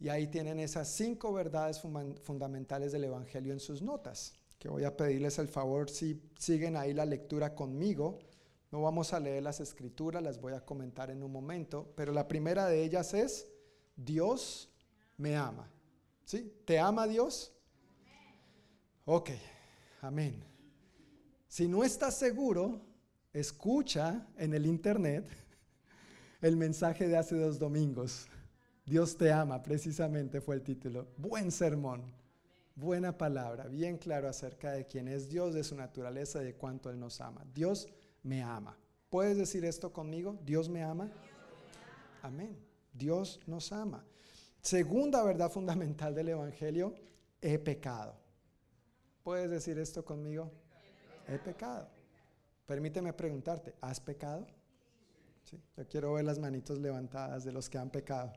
Y ahí tienen esas cinco verdades fundamentales del Evangelio en sus notas, que voy a pedirles el favor si siguen ahí la lectura conmigo. No vamos a leer las escrituras, las voy a comentar en un momento, pero la primera de ellas es, Dios me ama. ¿Sí? ¿Te ama Dios? Ok, amén. Si no estás seguro, escucha en el internet el mensaje de hace dos domingos. Dios te ama, precisamente fue el título. Buen sermón, buena palabra, bien claro acerca de quién es Dios, de su naturaleza de cuánto Él nos ama. Dios me ama. ¿Puedes decir esto conmigo? ¿Dios me ama? Amén. Dios nos ama. Segunda verdad fundamental del Evangelio, he pecado. ¿Puedes decir esto conmigo? He pecado. Permíteme preguntarte, ¿has pecado? Sí, yo quiero ver las manitos levantadas de los que han pecado,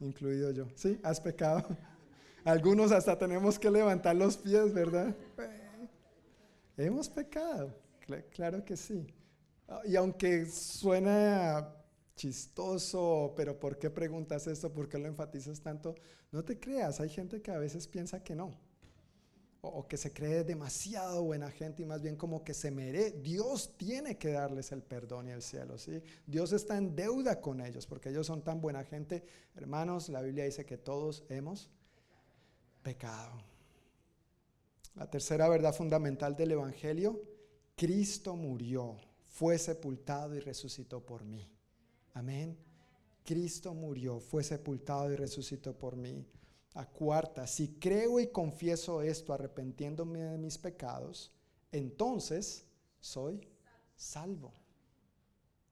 incluido yo. ¿Sí? ¿Has pecado? Algunos hasta tenemos que levantar los pies, ¿verdad? Hemos pecado, claro que sí. Y aunque suena chistoso, pero ¿por qué preguntas esto? ¿Por qué lo enfatizas tanto? No te creas, hay gente que a veces piensa que no o, que se cree demasiado buena gente y más bien como que se merece. Dios tiene que darles el perdón y el cielo, ¿sí? Dios está en deuda con ellos porque ellos son tan buena gente. Hermanos, la Biblia dice que todos hemos pecado. La tercera verdad fundamental del Evangelio, Cristo murió, fue sepultado y resucitó por mí. Amén. Cristo murió, fue sepultado y resucitó por mí. A cuarta, si creo y confieso esto arrepentiéndome de mis pecados, entonces soy salvo.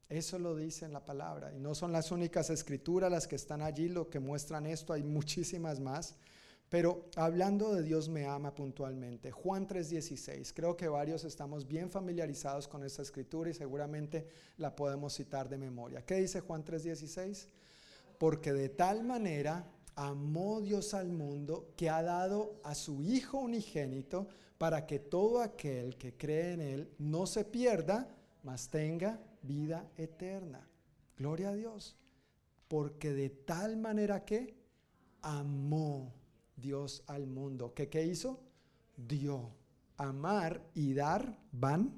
Eso lo dice en la palabra. Y no son las únicas escrituras las que están allí lo que muestran esto, hay muchísimas más. Pero hablando de Dios me ama puntualmente, Juan 3:16, creo que varios estamos bien familiarizados con esta escritura y seguramente la podemos citar de memoria. ¿Qué dice Juan 3:16? Porque de tal manera amó Dios al mundo que ha dado a su Hijo unigénito para que todo aquel que cree en Él no se pierda, mas tenga vida eterna. Gloria a Dios. Porque de tal manera que amó Dios al mundo. ¿Qué, qué hizo? Dio. Amar y dar van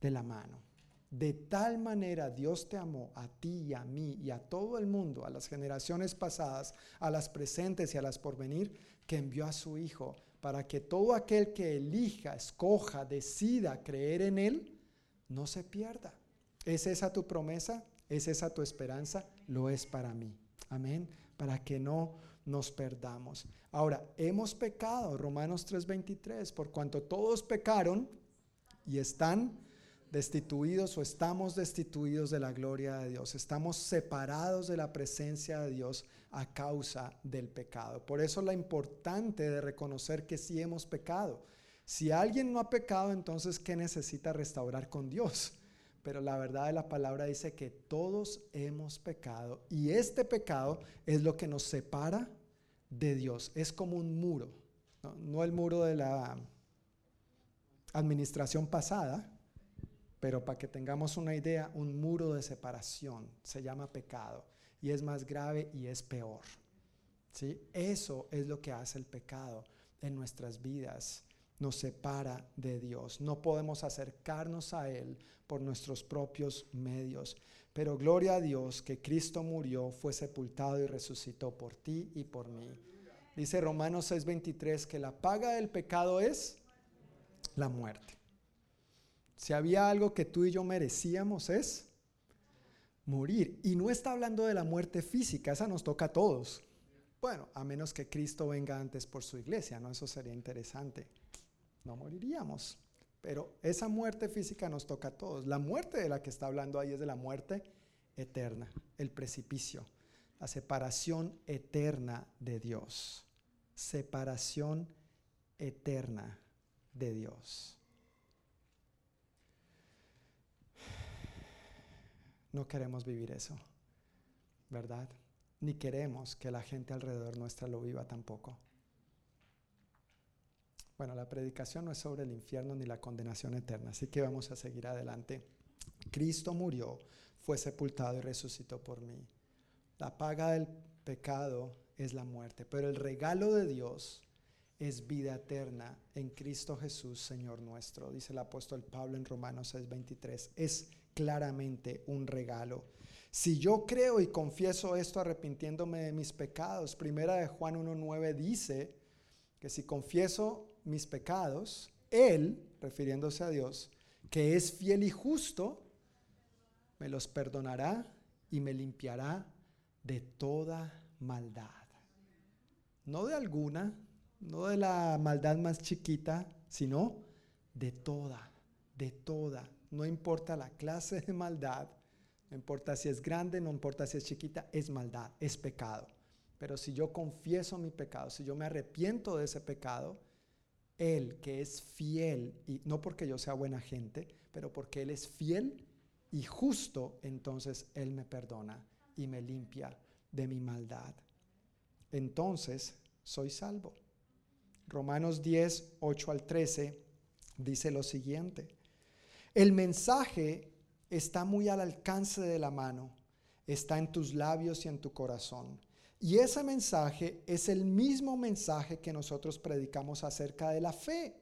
de la mano. De tal manera Dios te amó a ti y a mí y a todo el mundo, a las generaciones pasadas, a las presentes y a las por venir, que envió a su Hijo para que todo aquel que elija, escoja, decida creer en Él, no se pierda. ¿Es esa tu promesa? ¿Es esa tu esperanza? Lo es para mí. Amén. Para que no nos perdamos. Ahora, hemos pecado, Romanos 3:23, por cuanto todos pecaron y están destituidos o estamos destituidos de la gloria de Dios. Estamos separados de la presencia de Dios a causa del pecado. Por eso la importante de reconocer que sí hemos pecado. Si alguien no ha pecado, entonces ¿qué necesita restaurar con Dios? Pero la verdad de la palabra dice que todos hemos pecado y este pecado es lo que nos separa de Dios. Es como un muro, no, no el muro de la administración pasada, pero para que tengamos una idea, un muro de separación se llama pecado y es más grave y es peor. ¿sí? Eso es lo que hace el pecado en nuestras vidas. Nos separa de Dios. No podemos acercarnos a Él por nuestros propios medios. Pero gloria a Dios que Cristo murió, fue sepultado y resucitó por ti y por mí. Dice Romanos 6:23 que la paga del pecado es la muerte. Si había algo que tú y yo merecíamos es morir. Y no está hablando de la muerte física, esa nos toca a todos. Bueno, a menos que Cristo venga antes por su iglesia, ¿no? Eso sería interesante. No moriríamos. Pero esa muerte física nos toca a todos. La muerte de la que está hablando ahí es de la muerte eterna, el precipicio, la separación eterna de Dios. Separación eterna de Dios. No queremos vivir eso, ¿verdad? Ni queremos que la gente alrededor nuestra lo viva tampoco. Bueno, la predicación no es sobre el infierno ni la condenación eterna, así que vamos a seguir adelante. Cristo murió, fue sepultado y resucitó por mí. La paga del pecado es la muerte, pero el regalo de Dios es vida eterna en Cristo Jesús, Señor nuestro, dice el apóstol Pablo en Romanos 6:23. Es claramente un regalo. Si yo creo y confieso esto arrepintiéndome de mis pecados, primera de Juan 1.9 dice que si confieso mis pecados, Él, refiriéndose a Dios, que es fiel y justo, me los perdonará y me limpiará de toda maldad. No de alguna, no de la maldad más chiquita, sino de toda, de toda no importa la clase de maldad, no importa si es grande, no importa si es chiquita, es maldad, es pecado. Pero si yo confieso mi pecado, si yo me arrepiento de ese pecado, Él que es fiel, y no porque yo sea buena gente, pero porque Él es fiel y justo, entonces Él me perdona y me limpia de mi maldad. Entonces soy salvo. Romanos 10, 8 al 13 dice lo siguiente. El mensaje está muy al alcance de la mano, está en tus labios y en tu corazón. Y ese mensaje es el mismo mensaje que nosotros predicamos acerca de la fe.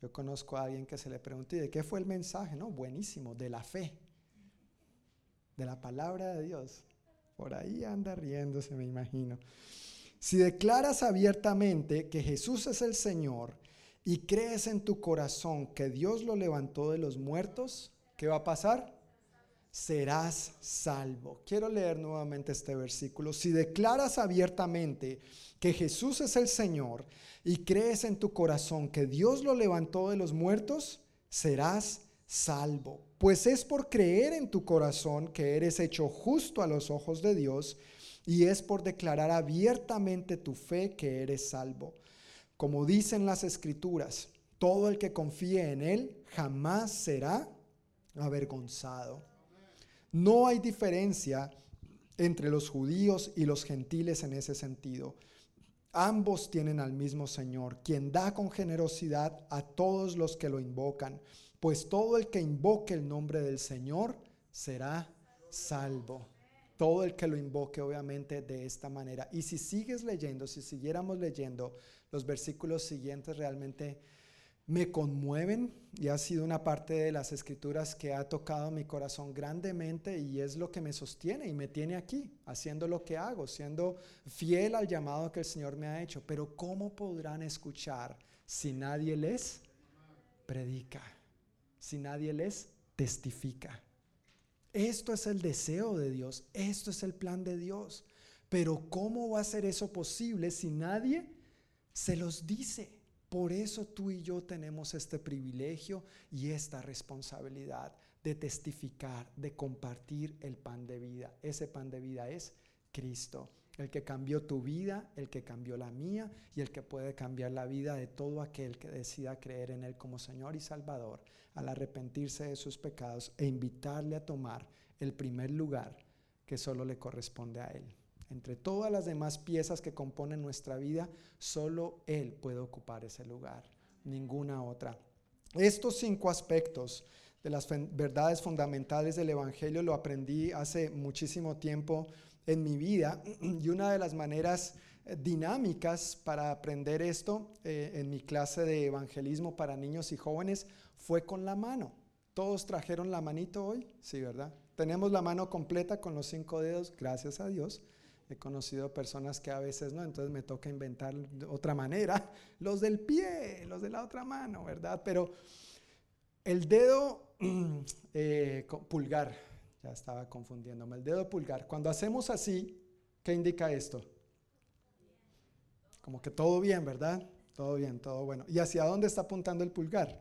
Yo conozco a alguien que se le preguntó, ¿y de qué fue el mensaje? No, buenísimo, de la fe, de la palabra de Dios. Por ahí anda riéndose, me imagino. Si declaras abiertamente que Jesús es el Señor y crees en tu corazón que Dios lo levantó de los muertos, ¿qué va a pasar? Serás salvo. Quiero leer nuevamente este versículo. Si declaras abiertamente que Jesús es el Señor y crees en tu corazón que Dios lo levantó de los muertos, serás salvo. Pues es por creer en tu corazón que eres hecho justo a los ojos de Dios y es por declarar abiertamente tu fe que eres salvo. Como dicen las escrituras, todo el que confíe en Él jamás será avergonzado. No hay diferencia entre los judíos y los gentiles en ese sentido. Ambos tienen al mismo Señor, quien da con generosidad a todos los que lo invocan, pues todo el que invoque el nombre del Señor será salvo. Todo el que lo invoque, obviamente, de esta manera. Y si sigues leyendo, si siguiéramos leyendo, los versículos siguientes realmente me conmueven y ha sido una parte de las escrituras que ha tocado mi corazón grandemente y es lo que me sostiene y me tiene aquí, haciendo lo que hago, siendo fiel al llamado que el Señor me ha hecho. Pero ¿cómo podrán escuchar si nadie les predica? Si nadie les testifica. Esto es el deseo de Dios, esto es el plan de Dios. Pero ¿cómo va a ser eso posible si nadie se los dice. Por eso tú y yo tenemos este privilegio y esta responsabilidad de testificar, de compartir el pan de vida. Ese pan de vida es Cristo, el que cambió tu vida, el que cambió la mía y el que puede cambiar la vida de todo aquel que decida creer en Él como Señor y Salvador al arrepentirse de sus pecados e invitarle a tomar el primer lugar que solo le corresponde a Él. Entre todas las demás piezas que componen nuestra vida, solo Él puede ocupar ese lugar, ninguna otra. Estos cinco aspectos de las verdades fundamentales del Evangelio lo aprendí hace muchísimo tiempo en mi vida y una de las maneras eh, dinámicas para aprender esto eh, en mi clase de evangelismo para niños y jóvenes fue con la mano. ¿Todos trajeron la manito hoy? Sí, ¿verdad? Tenemos la mano completa con los cinco dedos, gracias a Dios He conocido personas que a veces no, entonces me toca inventar de otra manera. Los del pie, los de la otra mano, ¿verdad? Pero el dedo eh, pulgar, ya estaba confundiéndome, el dedo pulgar, cuando hacemos así, ¿qué indica esto? Como que todo bien, ¿verdad? Todo bien, todo bueno. ¿Y hacia dónde está apuntando el pulgar?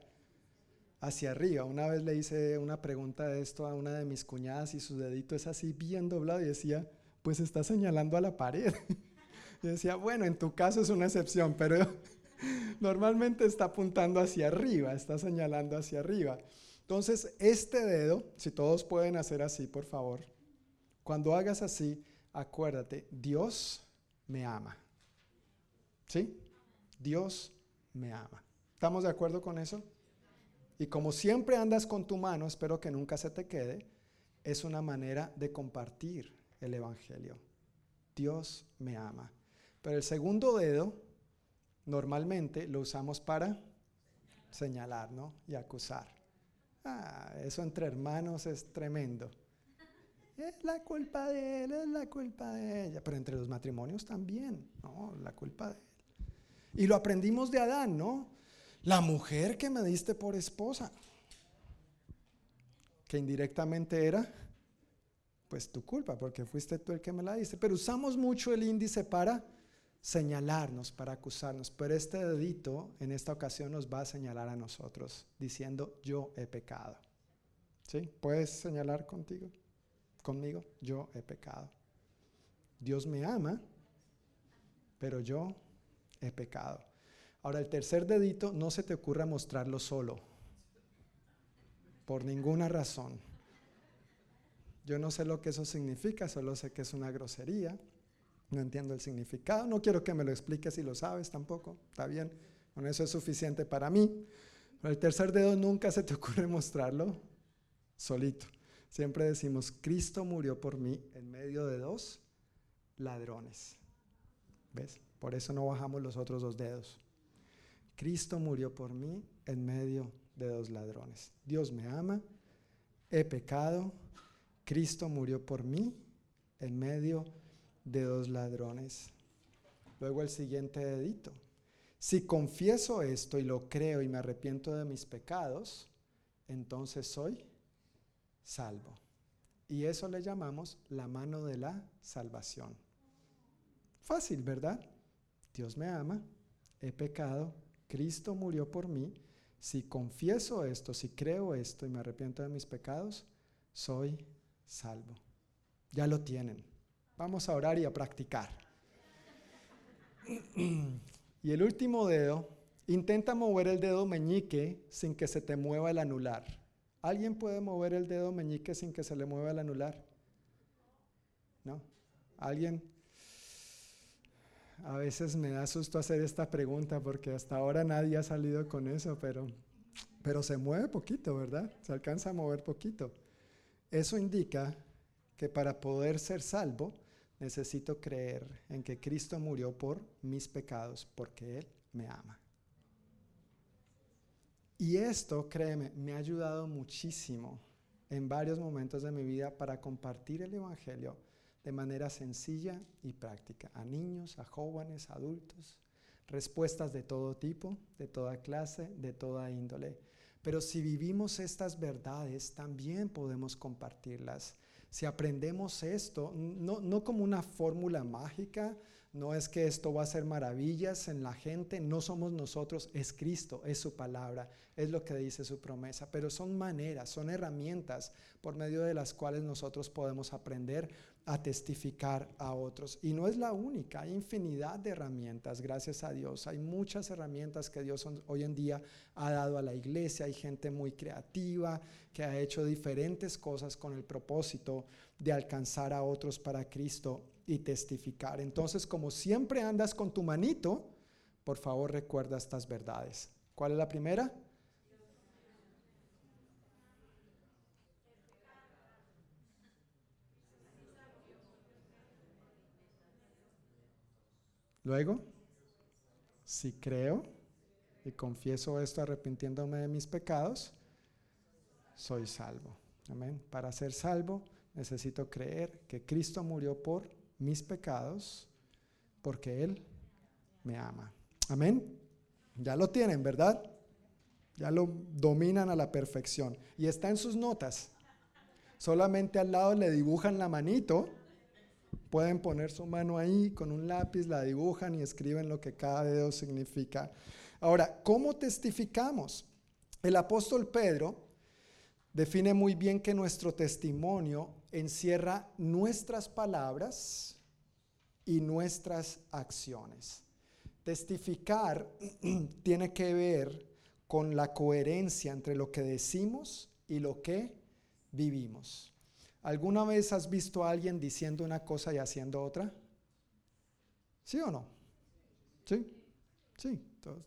Hacia arriba. Una vez le hice una pregunta de esto a una de mis cuñadas y su dedito es así bien doblado y decía, pues está señalando a la pared. y decía, bueno, en tu caso es una excepción, pero normalmente está apuntando hacia arriba, está señalando hacia arriba. Entonces, este dedo, si todos pueden hacer así, por favor, cuando hagas así, acuérdate, Dios me ama. ¿Sí? Dios me ama. ¿Estamos de acuerdo con eso? Y como siempre andas con tu mano, espero que nunca se te quede, es una manera de compartir el Evangelio. Dios me ama. Pero el segundo dedo normalmente lo usamos para señalar ¿no? y acusar. Ah, eso entre hermanos es tremendo. Es la culpa de él, es la culpa de ella. Pero entre los matrimonios también, ¿no? La culpa de él. Y lo aprendimos de Adán, ¿no? La mujer que me diste por esposa, que indirectamente era pues tu culpa, porque fuiste tú el que me la diste. Pero usamos mucho el índice para señalarnos, para acusarnos. Pero este dedito en esta ocasión nos va a señalar a nosotros, diciendo, yo he pecado. ¿Sí? ¿Puedes señalar contigo? Conmigo, yo he pecado. Dios me ama, pero yo he pecado. Ahora, el tercer dedito no se te ocurra mostrarlo solo, por ninguna razón. Yo no sé lo que eso significa, solo sé que es una grosería. No entiendo el significado. No quiero que me lo expliques si lo sabes tampoco. Está bien. Con eso es suficiente para mí. Pero el tercer dedo nunca se te ocurre mostrarlo solito. Siempre decimos, Cristo murió por mí en medio de dos ladrones. ¿Ves? Por eso no bajamos los otros dos dedos. Cristo murió por mí en medio de dos ladrones. Dios me ama, he pecado, Cristo murió por mí en medio de dos ladrones. Luego el siguiente dedito. Si confieso esto y lo creo y me arrepiento de mis pecados, entonces soy salvo. Y eso le llamamos la mano de la salvación. Fácil, ¿verdad? Dios me ama, he pecado, Cristo murió por mí. Si confieso esto, si creo esto y me arrepiento de mis pecados, soy salvo. Ya lo tienen. Vamos a orar y a practicar. Y el último dedo, intenta mover el dedo meñique sin que se te mueva el anular. ¿Alguien puede mover el dedo meñique sin que se le mueva el anular? ¿No? ¿Alguien? A veces me da susto hacer esta pregunta porque hasta ahora nadie ha salido con eso, pero, pero se mueve poquito, ¿verdad? Se alcanza a mover poquito. Eso indica que para poder ser salvo necesito creer en que Cristo murió por mis pecados porque Él me ama. Y esto, créeme, me ha ayudado muchísimo en varios momentos de mi vida para compartir el Evangelio de manera sencilla y práctica a niños, a jóvenes, a adultos, respuestas de todo tipo, de toda clase, de toda índole. Pero si vivimos estas verdades, también podemos compartirlas. Si aprendemos esto, no, no como una fórmula mágica, no es que esto va a hacer maravillas en la gente, no somos nosotros, es Cristo, es su palabra, es lo que dice su promesa, pero son maneras, son herramientas por medio de las cuales nosotros podemos aprender a testificar a otros. Y no es la única, hay infinidad de herramientas, gracias a Dios. Hay muchas herramientas que Dios hoy en día ha dado a la iglesia, hay gente muy creativa que ha hecho diferentes cosas con el propósito de alcanzar a otros para Cristo y testificar. Entonces, como siempre andas con tu manito, por favor recuerda estas verdades. ¿Cuál es la primera? Luego, si creo y confieso esto arrepintiéndome de mis pecados, soy salvo. Amén. Para ser salvo necesito creer que Cristo murió por mis pecados porque Él me ama. Amén. Ya lo tienen, ¿verdad? Ya lo dominan a la perfección. Y está en sus notas. Solamente al lado le dibujan la manito. Pueden poner su mano ahí con un lápiz, la dibujan y escriben lo que cada dedo significa. Ahora, ¿cómo testificamos? El apóstol Pedro define muy bien que nuestro testimonio encierra nuestras palabras y nuestras acciones. Testificar tiene que ver con la coherencia entre lo que decimos y lo que vivimos. ¿Alguna vez has visto a alguien diciendo una cosa y haciendo otra? ¿Sí o no? Sí, sí.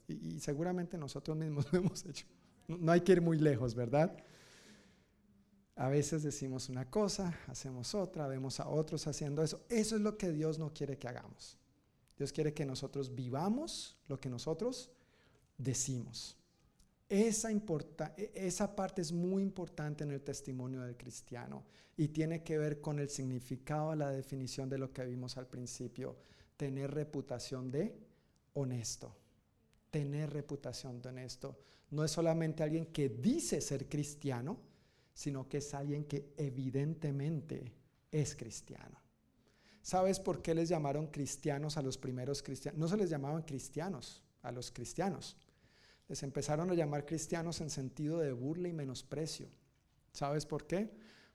Y, seguramente nosotros mismos lo hemos hecho. No hay que ir muy lejos, ¿verdad? A veces decimos una cosa, hacemos otra, vemos a otros haciendo eso. Eso es lo que Dios no quiere que hagamos. Dios quiere que nosotros vivamos lo que nosotros decimos. Esa, importa, e, esa parte es muy importante en el testimonio del cristiano y tiene que ver con el significado, la definición de lo que vimos al principio. Tener reputación de honesto. Tener reputación de honesto. No es solamente alguien que dice ser cristiano, sino que es alguien que evidentemente es cristiano. ¿Sabes por qué les llamaron cristianos a los primeros cristianos? No se les llamaban cristianos a los cristianos les empezaron a llamar cristianos en sentido de burla y menosprecio. ¿Sabes por qué?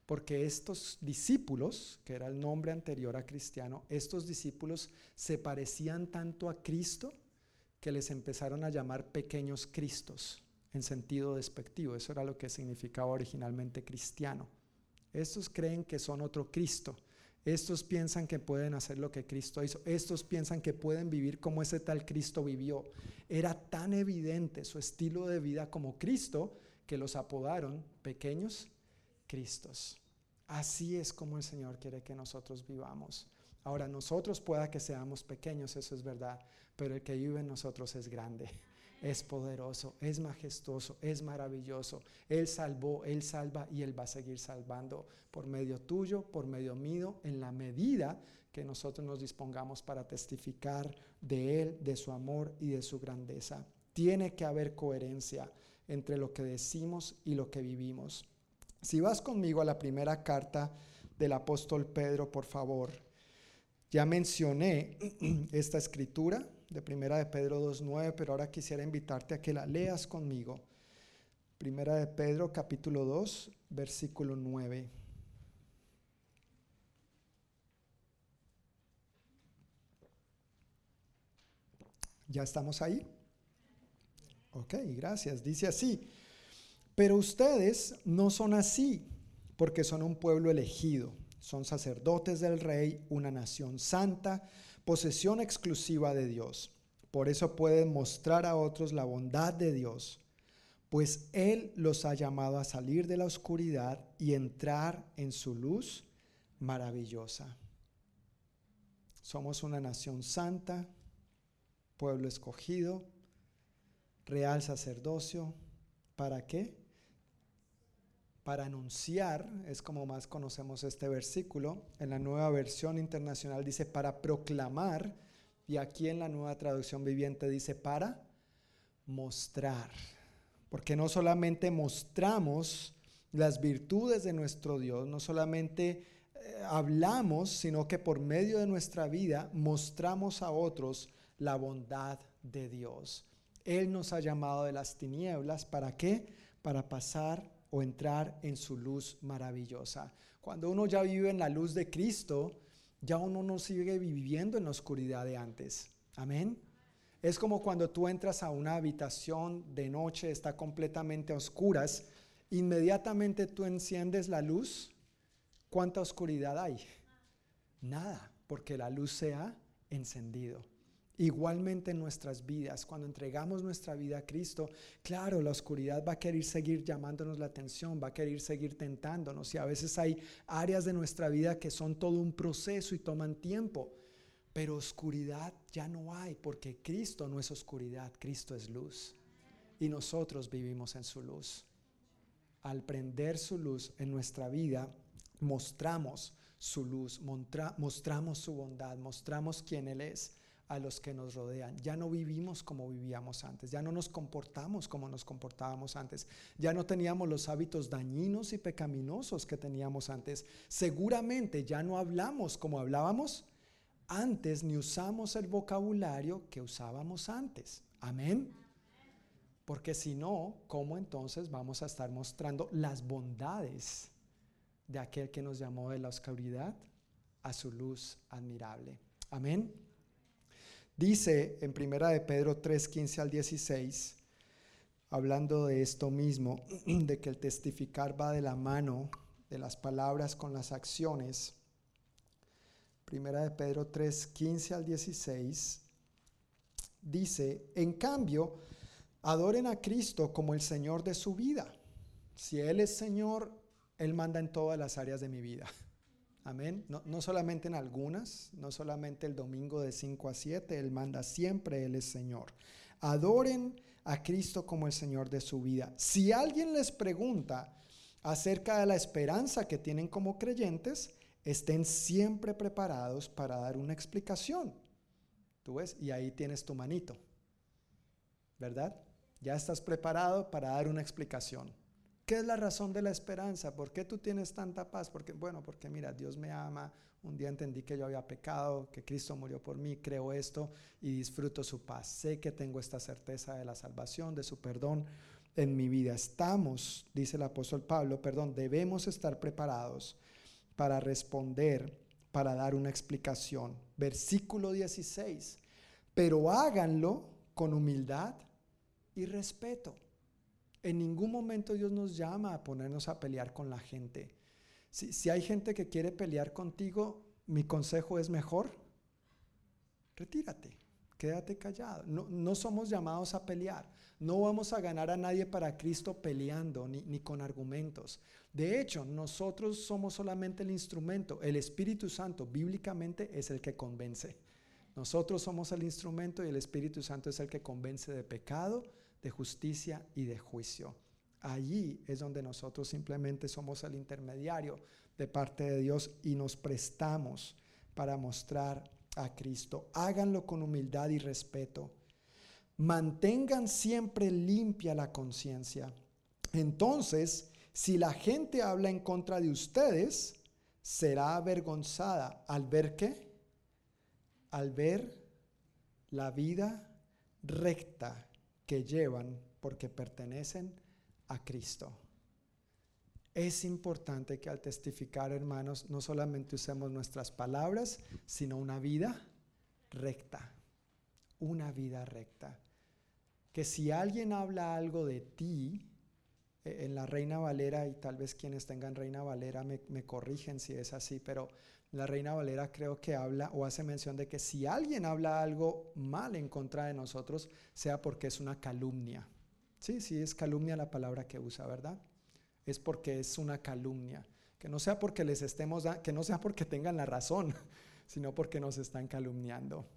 Porque estos discípulos, que era el nombre anterior a cristiano, estos discípulos se parecían tanto a Cristo que les empezaron a llamar pequeños Cristos en sentido despectivo. Eso era lo que significaba originalmente cristiano. Estos creen que son otro Cristo. Estos piensan que pueden hacer lo que Cristo hizo. Estos piensan que pueden vivir como ese tal Cristo vivió. Era tan evidente su estilo de vida como Cristo que los apodaron pequeños Cristos. Así es como el Señor quiere que nosotros vivamos. Ahora, nosotros pueda que seamos pequeños, eso es verdad, pero el que vive en nosotros es grande es poderoso, es majestuoso, es maravilloso. Él salvó, Él salva y Él va a seguir salvando por medio tuyo, por medio mío, en la medida que nosotros nos dispongamos para testificar de Él, de su amor y de su grandeza. Tiene que haber coherencia entre lo que decimos y lo que vivimos. Si vas conmigo a la primera carta del apóstol Pedro, por favor. Ya mencioné esta escritura, de Primera de Pedro 2.9, pero ahora quisiera invitarte a que la leas conmigo. Primera de Pedro capítulo 2, versículo 9. ¿Ya estamos ahí? Ok, gracias. Dice así, pero ustedes no son así, porque son un pueblo elegido, son sacerdotes del rey, una nación santa posesión exclusiva de Dios. Por eso pueden mostrar a otros la bondad de Dios, pues Él los ha llamado a salir de la oscuridad y entrar en su luz maravillosa. Somos una nación santa, pueblo escogido, real sacerdocio. ¿Para qué? Para anunciar, es como más conocemos este versículo, en la nueva versión internacional dice para proclamar, y aquí en la nueva traducción viviente dice para mostrar, porque no solamente mostramos las virtudes de nuestro Dios, no solamente eh, hablamos, sino que por medio de nuestra vida mostramos a otros la bondad de Dios. Él nos ha llamado de las tinieblas, ¿para qué? Para pasar o entrar en su luz maravillosa. Cuando uno ya vive en la luz de Cristo, ya uno no sigue viviendo en la oscuridad de antes. Amén. Es como cuando tú entras a una habitación de noche, está completamente a oscuras, inmediatamente tú enciendes la luz. ¿Cuánta oscuridad hay? Nada, porque la luz se ha encendido. Igualmente en nuestras vidas, cuando entregamos nuestra vida a Cristo, claro, la oscuridad va a querer seguir llamándonos la atención, va a querer seguir tentándonos. Y a veces hay áreas de nuestra vida que son todo un proceso y toman tiempo, pero oscuridad ya no hay porque Cristo no es oscuridad, Cristo es luz. Y nosotros vivimos en su luz. Al prender su luz en nuestra vida, mostramos su luz, mostramos su bondad, mostramos quién Él es a los que nos rodean. Ya no vivimos como vivíamos antes, ya no nos comportamos como nos comportábamos antes, ya no teníamos los hábitos dañinos y pecaminosos que teníamos antes. Seguramente ya no hablamos como hablábamos antes, ni usamos el vocabulario que usábamos antes. Amén. Porque si no, ¿cómo entonces vamos a estar mostrando las bondades de aquel que nos llamó de la oscuridad a su luz admirable? Amén. Dice en Primera de Pedro 3, 15 al 16, hablando de esto mismo, de que el testificar va de la mano de las palabras con las acciones. Primera de Pedro 3, 15 al 16, dice, en cambio, Adoren a Cristo como el Señor de su vida. Si Él es Señor, Él manda en todas las áreas de mi vida. Amén. No, solamente en algunas, no solamente el domingo de 5 a 7, Él manda siempre, Él es Señor. Adoren a Cristo como el Señor de su vida. Si alguien les pregunta acerca de la esperanza que tienen como creyentes, estén siempre preparados para dar una explicación. ¿Tú ves? Y ahí tienes tu manito. ¿Verdad? Ya estás preparado para dar una explicación. ¿Qué es la razón de la esperanza? ¿Por qué tú tienes tanta paz? Porque, bueno, porque mira, Dios me ama. Un día entendí que yo había pecado, que Cristo murió por mí, creo esto y disfruto su paz. Sé que tengo esta certeza de la salvación, de su perdón en mi vida. Estamos, dice el apóstol Pablo, perdón, debemos estar preparados para responder, para dar una explicación. Versículo 16. Pero háganlo con humildad y respeto. En ningún momento Dios nos llama a ponernos a pelear con la gente. Si, hay gente que quiere pelear contigo, mi consejo es mejor, retírate, quédate callado. No, no, somos llamados a pelear. No vamos a ganar a nadie para Cristo peleando ni, ni con argumentos. De hecho, nosotros somos solamente el instrumento. El Espíritu Santo bíblicamente es el que convence. Nosotros somos el instrumento y el Espíritu Santo es el que convence de pecado, de justicia y de juicio. Allí es donde nosotros simplemente somos el intermediario de parte de Dios y nos prestamos para mostrar a Cristo. Háganlo con humildad y respeto. Mantengan siempre limpia la conciencia. Entonces, si la gente habla en contra de ustedes, será avergonzada al ver qué? Al ver la vida recta que llevan porque pertenecen a Cristo. Es importante que al testificar, hermanos, no solamente usemos nuestras palabras, sino una vida recta. Una vida recta. Que si alguien habla algo de ti, eh, en la Reina Valera, y tal vez quienes tengan Reina Valera me, me corrigen si es así, pero la Reina Valera creo que habla o hace mención de que si alguien habla algo mal en contra de nosotros, sea porque es una calumnia. Sí, sí, es calumnia la palabra que usa, ¿verdad? Es porque es una calumnia. Que no sea porque les estemos, que no sea porque tengan la razón, sino porque nos están calumniando.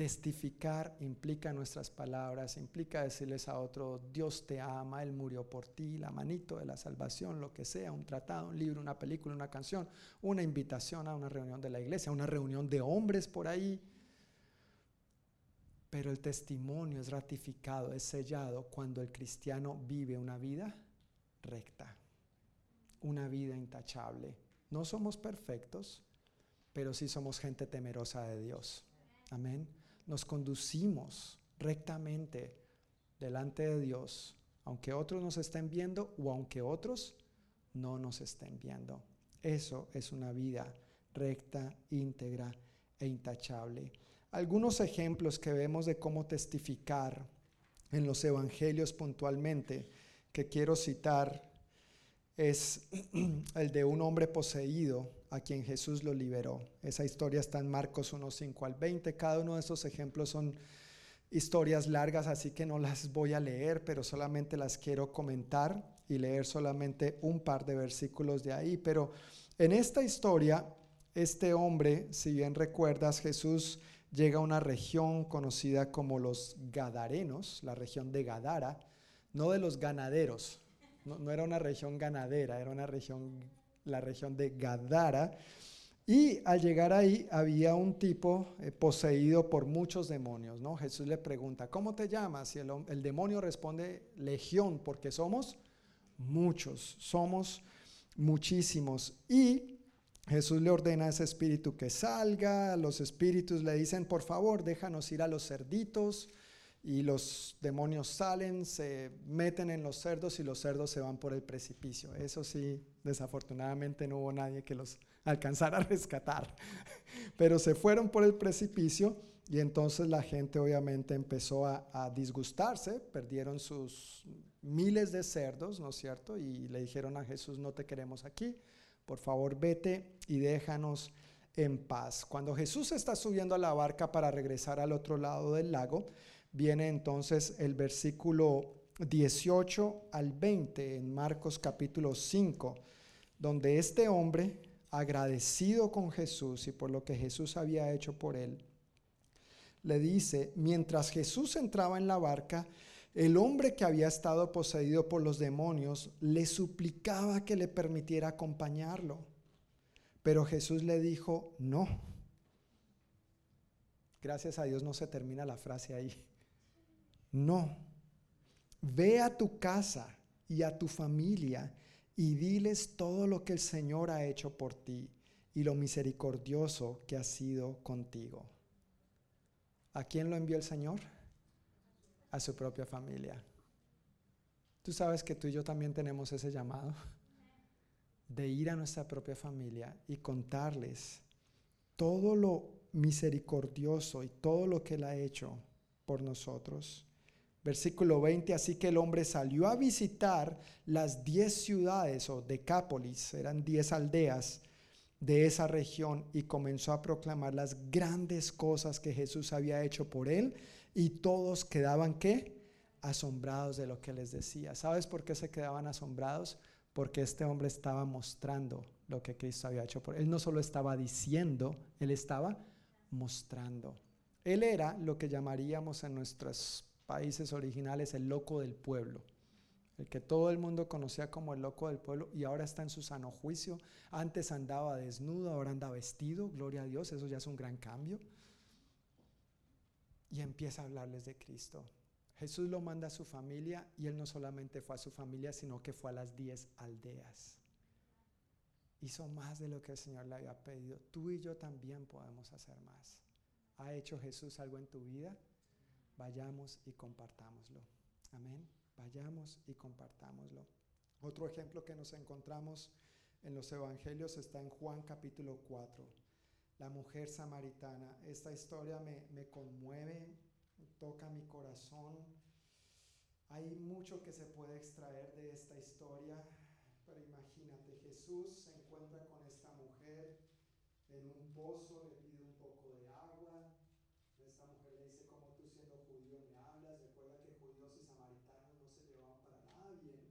Testificar implica nuestras palabras, implica decirles a otro, Dios te ama, Él murió por ti, la manito de la salvación, lo que sea, un tratado, un libro, una película, una canción, una invitación a una reunión de la iglesia, una reunión de hombres por ahí. Pero el testimonio es ratificado, es sellado cuando el cristiano vive una vida recta, una vida intachable. No somos perfectos, pero sí somos gente temerosa de Dios. Amén nos conducimos rectamente delante de Dios, aunque otros nos estén viendo o aunque otros no nos estén viendo. Eso es una vida recta, íntegra e intachable. Algunos ejemplos que vemos de cómo testificar en los evangelios puntualmente que quiero citar es el de un hombre poseído a quien Jesús lo liberó. Esa historia está en Marcos 1, 5 al 20. Cada uno de esos ejemplos son historias largas, así que no las voy a leer, pero solamente las quiero comentar y leer solamente un par de versículos de ahí. Pero en esta historia, este hombre, si bien recuerdas, Jesús llega a una región conocida como los Gadarenos, la región de Gadara, no de los ganaderos, no, era una región ganadera, era una región la región de Gadara. Y al llegar ahí había un tipo eh, poseído por muchos demonios, ¿no? Jesús le pregunta, ¿cómo te llamas? Y el, el demonio responde, legión, porque somos muchos, somos muchísimos. Y Jesús le ordena a ese espíritu que salga, los espíritus le dicen, por favor, déjanos ir a los cerditos, y los demonios salen, se meten en los cerdos y los cerdos se van por el precipicio. Eso sí, desafortunadamente no hubo nadie que los alcanzara a rescatar, pero se fueron por el precipicio y entonces la gente obviamente empezó a, disgustarse, perdieron sus miles de cerdos, ¿no es cierto? Y le dijeron a Jesús, no te queremos aquí, por favor vete y déjanos en paz. Cuando Jesús está subiendo a la barca para regresar al otro lado del lago, viene entonces el versículo 18 al 20 en Marcos capítulo 5, donde este hombre, agradecido con Jesús y por lo que Jesús había hecho por él, le dice, mientras Jesús entraba en la barca, el hombre que había estado poseído por los demonios le suplicaba que le permitiera acompañarlo. Pero Jesús le dijo, no. Gracias a Dios no se termina la frase ahí. No. Ve a tu casa y a tu familia y diles todo lo que el Señor ha hecho por ti y lo misericordioso que ha sido contigo. ¿A quién lo envió el Señor? A su propia familia. Tú sabes que tú y yo también tenemos ese llamado de ir a nuestra propia familia y contarles todo lo misericordioso y todo lo que Él ha hecho por nosotros. Versículo 20, así que el hombre salió a visitar las diez ciudades o decápolis, eran diez aldeas de esa región y comenzó a proclamar las grandes cosas que Jesús había hecho por él y todos quedaban qué? Asombrados de lo que les decía. ¿Sabes por qué se quedaban asombrados? Porque este hombre estaba mostrando lo que Cristo había hecho por él. Él no solo estaba diciendo, él estaba mostrando. Él era lo que llamaríamos en nuestras países originales el loco del pueblo, el que todo el mundo conocía como el loco del pueblo y ahora está en su sano juicio. Antes andaba desnudo, ahora anda vestido, gloria a Dios, eso ya es un gran cambio. Y empieza a hablarles de Cristo. Jesús lo manda a su familia y él no solamente fue a su familia, sino que fue a las diez aldeas. Hizo más de lo que el Señor le había pedido. Tú y yo también podemos hacer más. ¿Ha hecho Jesús algo en tu vida? Vayamos y compartámoslo. Amén. Vayamos y compartámoslo. Otro ejemplo que nos encontramos en los evangelios está en Juan capítulo 4. La mujer samaritana. Esta historia me, me conmueve, toca mi corazón. Hay mucho que se puede extraer de esta historia, pero imagínate, Jesús se encuentra con esta mujer en un pozo, le pide un poco de agua. Esta mujer le dice, como tú siendo judío me hablas? Recuerda que judíos y samaritanos no se llevaban para nada bien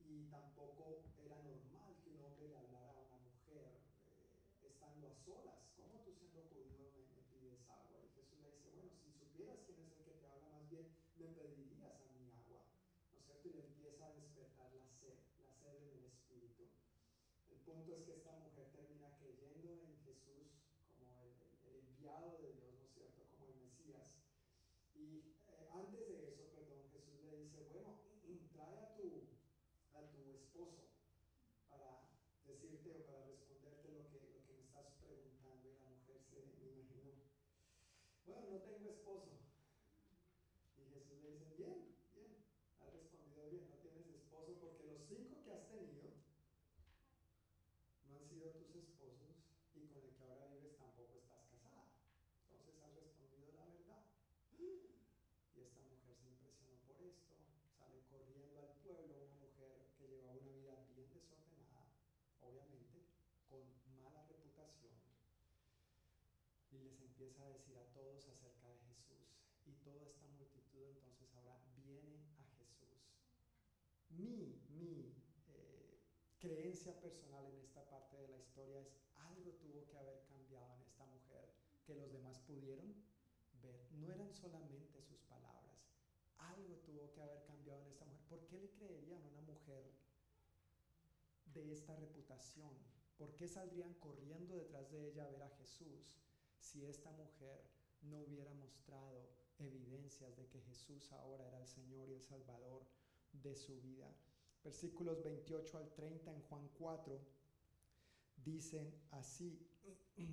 y tampoco era normal que un hombre le hablara a una mujer eh, estando a solas. ¿Cómo tú siendo judío me, me, pides agua? Y Jesús le dice, bueno, si supieras quién es el que te habla, más bien me pedirías a mí agua. ¿No es cierto? Y le empieza a despertar la sed, la sed en el espíritu. El punto es que esta mujer termina creyendo en Jesús como el enviado de Dios, ¿no es cierto? Como el Mesías. Y eh, antes de eso, perdón, Jesús le dice, bueno, trae a tu, a tu esposo para decirte o para responderte lo que, lo que me estás preguntando. Y la mujer se me imaginó, bueno, no tengo esposo. Y Jesús le dice, bien, bien, has respondido bien, no tienes esposo porque los cinco que has tenido no han sido tus esposos y con el que ahora vives tampoco estás casada. Entonces has respondido la verdad. Y esta mujer se impresionó por esto, sale corriendo al pueblo, una mujer que llevaba una vida bien desordenada, obviamente, con mala reputación, y les empieza a decir a todos acerca de Jesús. Y toda esta multitud entonces ahora viene a Jesús. Mi, mi eh, creencia personal en esta parte de la historia es algo tuvo que haber cambiado en esta mujer que los demás pudieron ver. No eran solamente sus palabras, algo tuvo que haber cambiado en esta mujer. ¿Por qué le creerían a una mujer de esta reputación? ¿Por qué saldrían corriendo detrás de ella a ver a Jesús si esta mujer no hubiera mostrado evidencias de que Jesús ahora era el Señor y el Salvador de su vida? Versículos 28 al 30 en Juan 4 dicen así.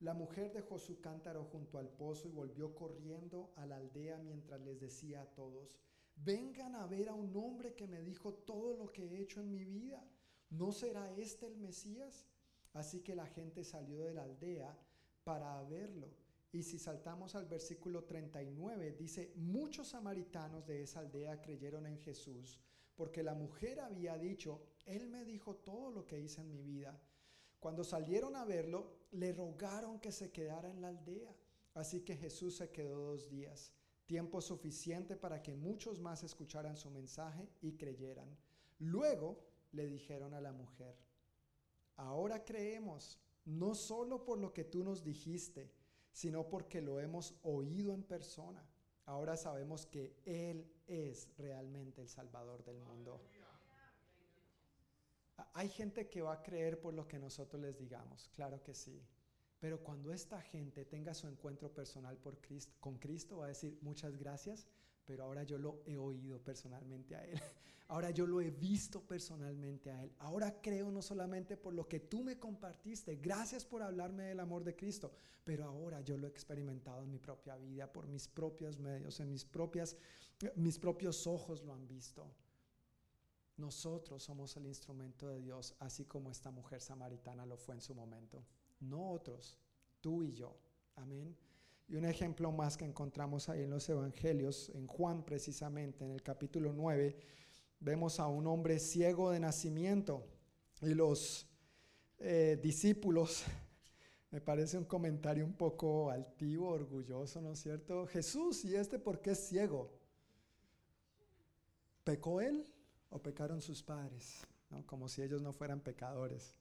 La mujer dejó su cántaro junto al pozo y volvió corriendo a la aldea mientras les decía a todos, vengan a ver a un hombre que me dijo todo lo que he hecho en mi vida. ¿No será este el Mesías? Así que la gente salió de la aldea para verlo. Y si saltamos al versículo 39, dice, muchos samaritanos de esa aldea creyeron en Jesús, porque la mujer había dicho, Él me dijo todo lo que hice en mi vida. Cuando salieron a verlo, le rogaron que se quedara en la aldea. Así que Jesús se quedó dos días, tiempo suficiente para que muchos más escucharan su mensaje y creyeran. Luego le dijeron a la mujer, ahora creemos, no solo por lo que tú nos dijiste, sino porque lo hemos oído en persona. Ahora sabemos que Él es realmente el Salvador del mundo. Hay gente que va a creer por lo que nosotros les digamos, claro que sí. Pero cuando esta gente tenga su encuentro personal por Cristo, con Cristo, va a decir muchas gracias, pero ahora yo lo he oído personalmente a Él. Ahora yo lo he visto personalmente a Él. Ahora creo no solamente por lo que tú me compartiste, gracias por hablarme del amor de Cristo, pero ahora yo lo he experimentado en mi propia vida, por mis propios medios, en mis, propias, mis propios ojos lo han visto. Nosotros somos el instrumento de Dios, así como esta mujer samaritana lo fue en su momento. No otros, tú y yo. Amén. Y un ejemplo más que encontramos ahí en los evangelios, en Juan precisamente, en el capítulo 9, vemos a un hombre ciego de nacimiento y los eh, discípulos, me parece un comentario un poco altivo, orgulloso, ¿no es cierto? Jesús, ¿y este por qué es ciego? ¿Pecó él? o pecaron sus padres, como si ellos no fueran pecadores.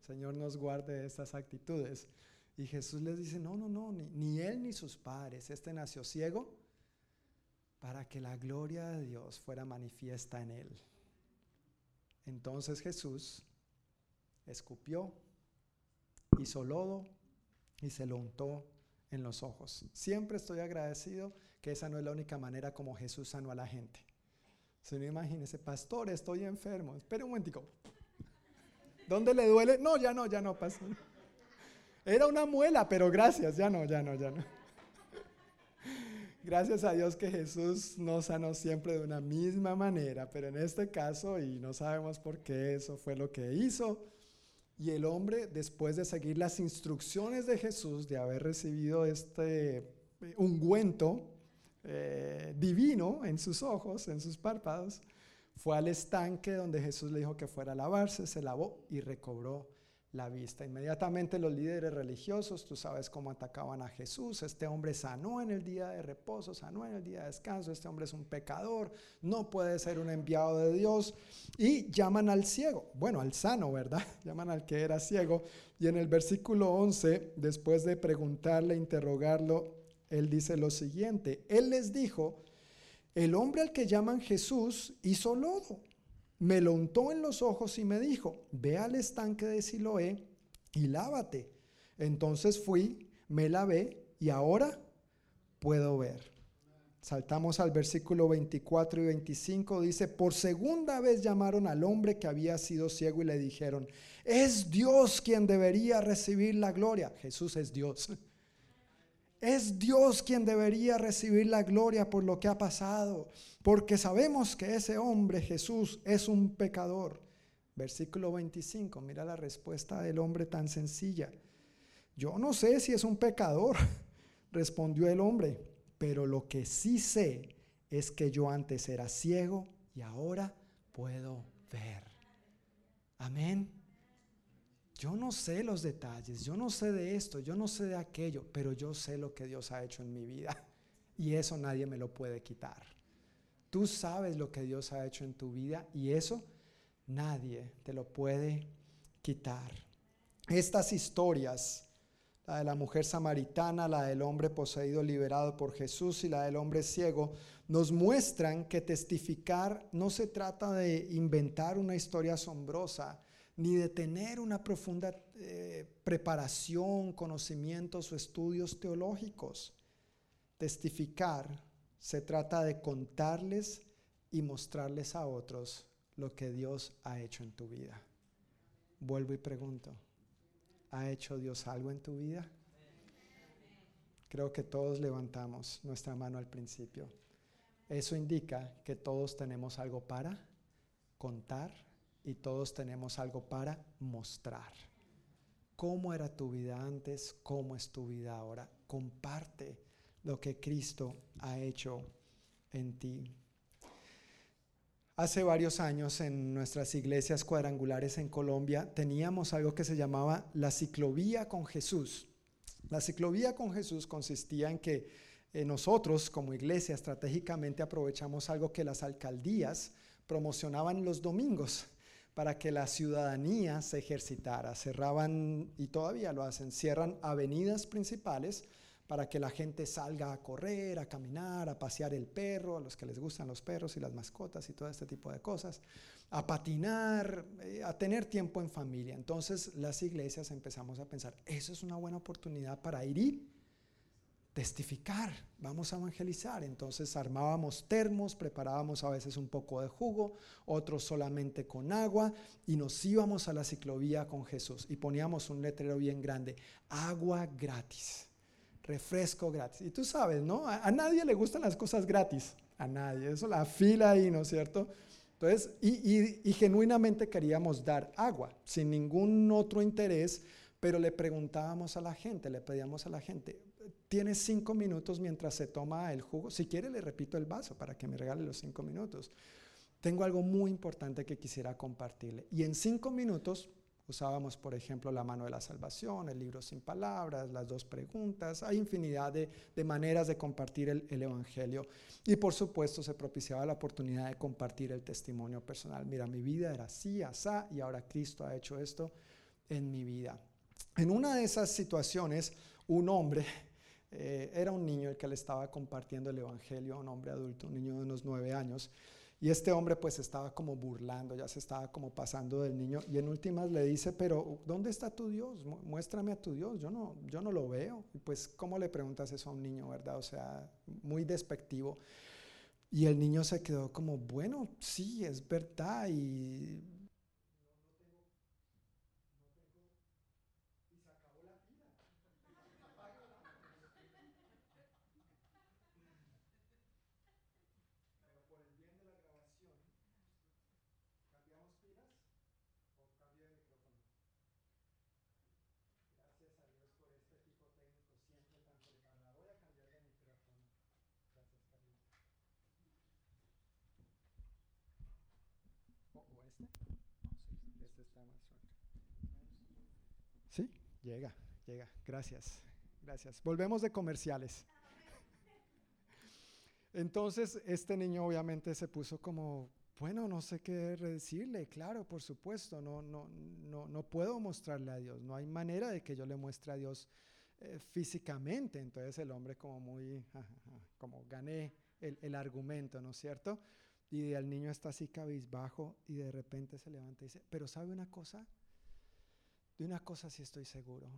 Señor nos guarde de estas actitudes. Y Jesús les dice, no, no, no, ni, ni él ni sus padres. Este nació ciego para que la gloria de Dios fuera manifiesta en él. Entonces Jesús escupió, hizo lodo y se lo untó en los ojos. Siempre estoy agradecido que esa no es la única manera como Jesús sanó a la gente. Si no imagínese, pastor, estoy enfermo. Espera un momentico. ¿Dónde le duele? No, ya no, ya no, pastor. Era una muela, pero gracias, ya no, ya no, ya no. Gracias a Dios que Jesús nos sanó siempre de una misma manera, pero en este caso, y no sabemos por qué eso fue lo que hizo, y el hombre, después de seguir las instrucciones de Jesús, de haber recibido este ungüento, eh, divino en sus ojos, en sus párpados, fue al estanque donde Jesús le dijo que fuera a lavarse, se lavó y recobró la vista. Inmediatamente los líderes religiosos, tú sabes cómo atacaban a Jesús, este hombre sanó en el día de reposo, sanó en el día de descanso, este hombre es un pecador, no puede ser un enviado de Dios, y llaman al ciego, bueno, al sano, ¿verdad? Llaman al que era ciego, y en el versículo 11, después de preguntarle, interrogarlo, él dice lo siguiente, Él les dijo, el hombre al que llaman Jesús hizo lodo, me lo untó en los ojos y me dijo, ve al estanque de Siloé y lávate. Entonces fui, me lavé y ahora puedo ver. Saltamos al versículo 24 y 25, dice, por segunda vez llamaron al hombre que había sido ciego y le dijeron, es Dios quien debería recibir la gloria. Jesús es Dios. Es Dios quien debería recibir la gloria por lo que ha pasado, porque sabemos que ese hombre Jesús es un pecador. Versículo 25, mira la respuesta del hombre tan sencilla. Yo no sé si es un pecador, respondió el hombre, pero lo que sí sé es que yo antes era ciego y ahora puedo ver. Amén. Yo no sé los detalles, yo no sé de esto, yo no sé de aquello, pero yo sé lo que Dios ha hecho en mi vida. Y eso nadie me lo puede quitar. Tú sabes lo que Dios ha hecho en tu vida y eso nadie te lo puede quitar. Estas historias la de la mujer samaritana, la del hombre poseído liberado por Jesús y la del hombre ciego, nos muestran que testificar no se trata de inventar una historia asombrosa, ni de tener una profunda eh, preparación, conocimientos o estudios teológicos. Testificar se trata de contarles y mostrarles a otros lo que Dios ha hecho en tu vida. Vuelvo y pregunto, ¿ha hecho Dios algo en tu vida? Creo que todos levantamos nuestra mano al principio. Eso indica que todos tenemos algo para contar y todos tenemos algo para mostrar. ¿Cómo era tu vida antes? ¿Cómo es tu vida ahora? Comparte lo que Cristo ha hecho en ti. Hace varios años en nuestras iglesias cuadrangulares en Colombia teníamos algo que se llamaba la ciclovía con Jesús. La ciclovía con Jesús consistía en que eh, nosotros como iglesia estratégicamente aprovechamos algo que las alcaldías promocionaban los domingos para que la ciudadanía se ejercitara. Cerraban, y todavía lo hacen, cierran avenidas principales para que la gente salga a correr, a caminar, a pasear el perro, a los que les gustan los perros y las mascotas y todo este tipo de cosas, a patinar, eh, a tener tiempo en familia. Entonces las iglesias empezamos a pensar, eso es una buena oportunidad para ir testificar, vamos a evangelizar. Entonces armábamos termos, preparábamos a veces un poco de jugo, otros solamente con agua y nos íbamos a la ciclovía con Jesús y poníamos un letrero bien grande, agua gratis refresco gratis. Y tú sabes, ¿no? A, nadie le gustan las cosas gratis, a nadie. Eso la fila ahí, ¿no es cierto? Entonces, y, y, genuinamente queríamos dar agua, sin ningún otro interés, pero le preguntábamos a la gente, le pedíamos a la gente, ¿tienes cinco minutos mientras se toma el jugo? Si quiere, le repito el vaso para que me regale los cinco minutos. Tengo algo muy importante que quisiera compartirle. Y en cinco minutos Usábamos, por ejemplo, la mano de la salvación, el libro sin palabras, las dos preguntas. Hay infinidad de, maneras de compartir el, Evangelio. Y por supuesto se propiciaba la oportunidad de compartir el testimonio personal. Mira, mi vida era así, asá, y ahora Cristo ha hecho esto en mi vida. En una de esas situaciones, un hombre, eh, era un niño el que le estaba compartiendo el Evangelio, un hombre adulto, un niño de unos nueve años. Y este hombre pues estaba como burlando, ya se estaba como pasando del niño y en últimas le dice, pero ¿dónde está tu Dios? Muéstrame a tu Dios, yo no, yo no lo veo. Pues ¿cómo le preguntas eso a un niño, verdad? O sea, muy despectivo. Y el niño se quedó como, bueno, sí, es verdad. Y Sí, llega, llega. Gracias, gracias. Volvemos de comerciales. Entonces, este niño obviamente se puso como, bueno, no sé qué decirle, claro, por supuesto, no, no, no, no puedo mostrarle a Dios, no hay manera de que yo le muestre a Dios eh, físicamente. Entonces el hombre como muy, como gané el, el argumento, ¿no es cierto? Y el niño está así cabizbajo y de repente se levanta y dice, pero ¿sabe una cosa? De una cosa sí estoy seguro.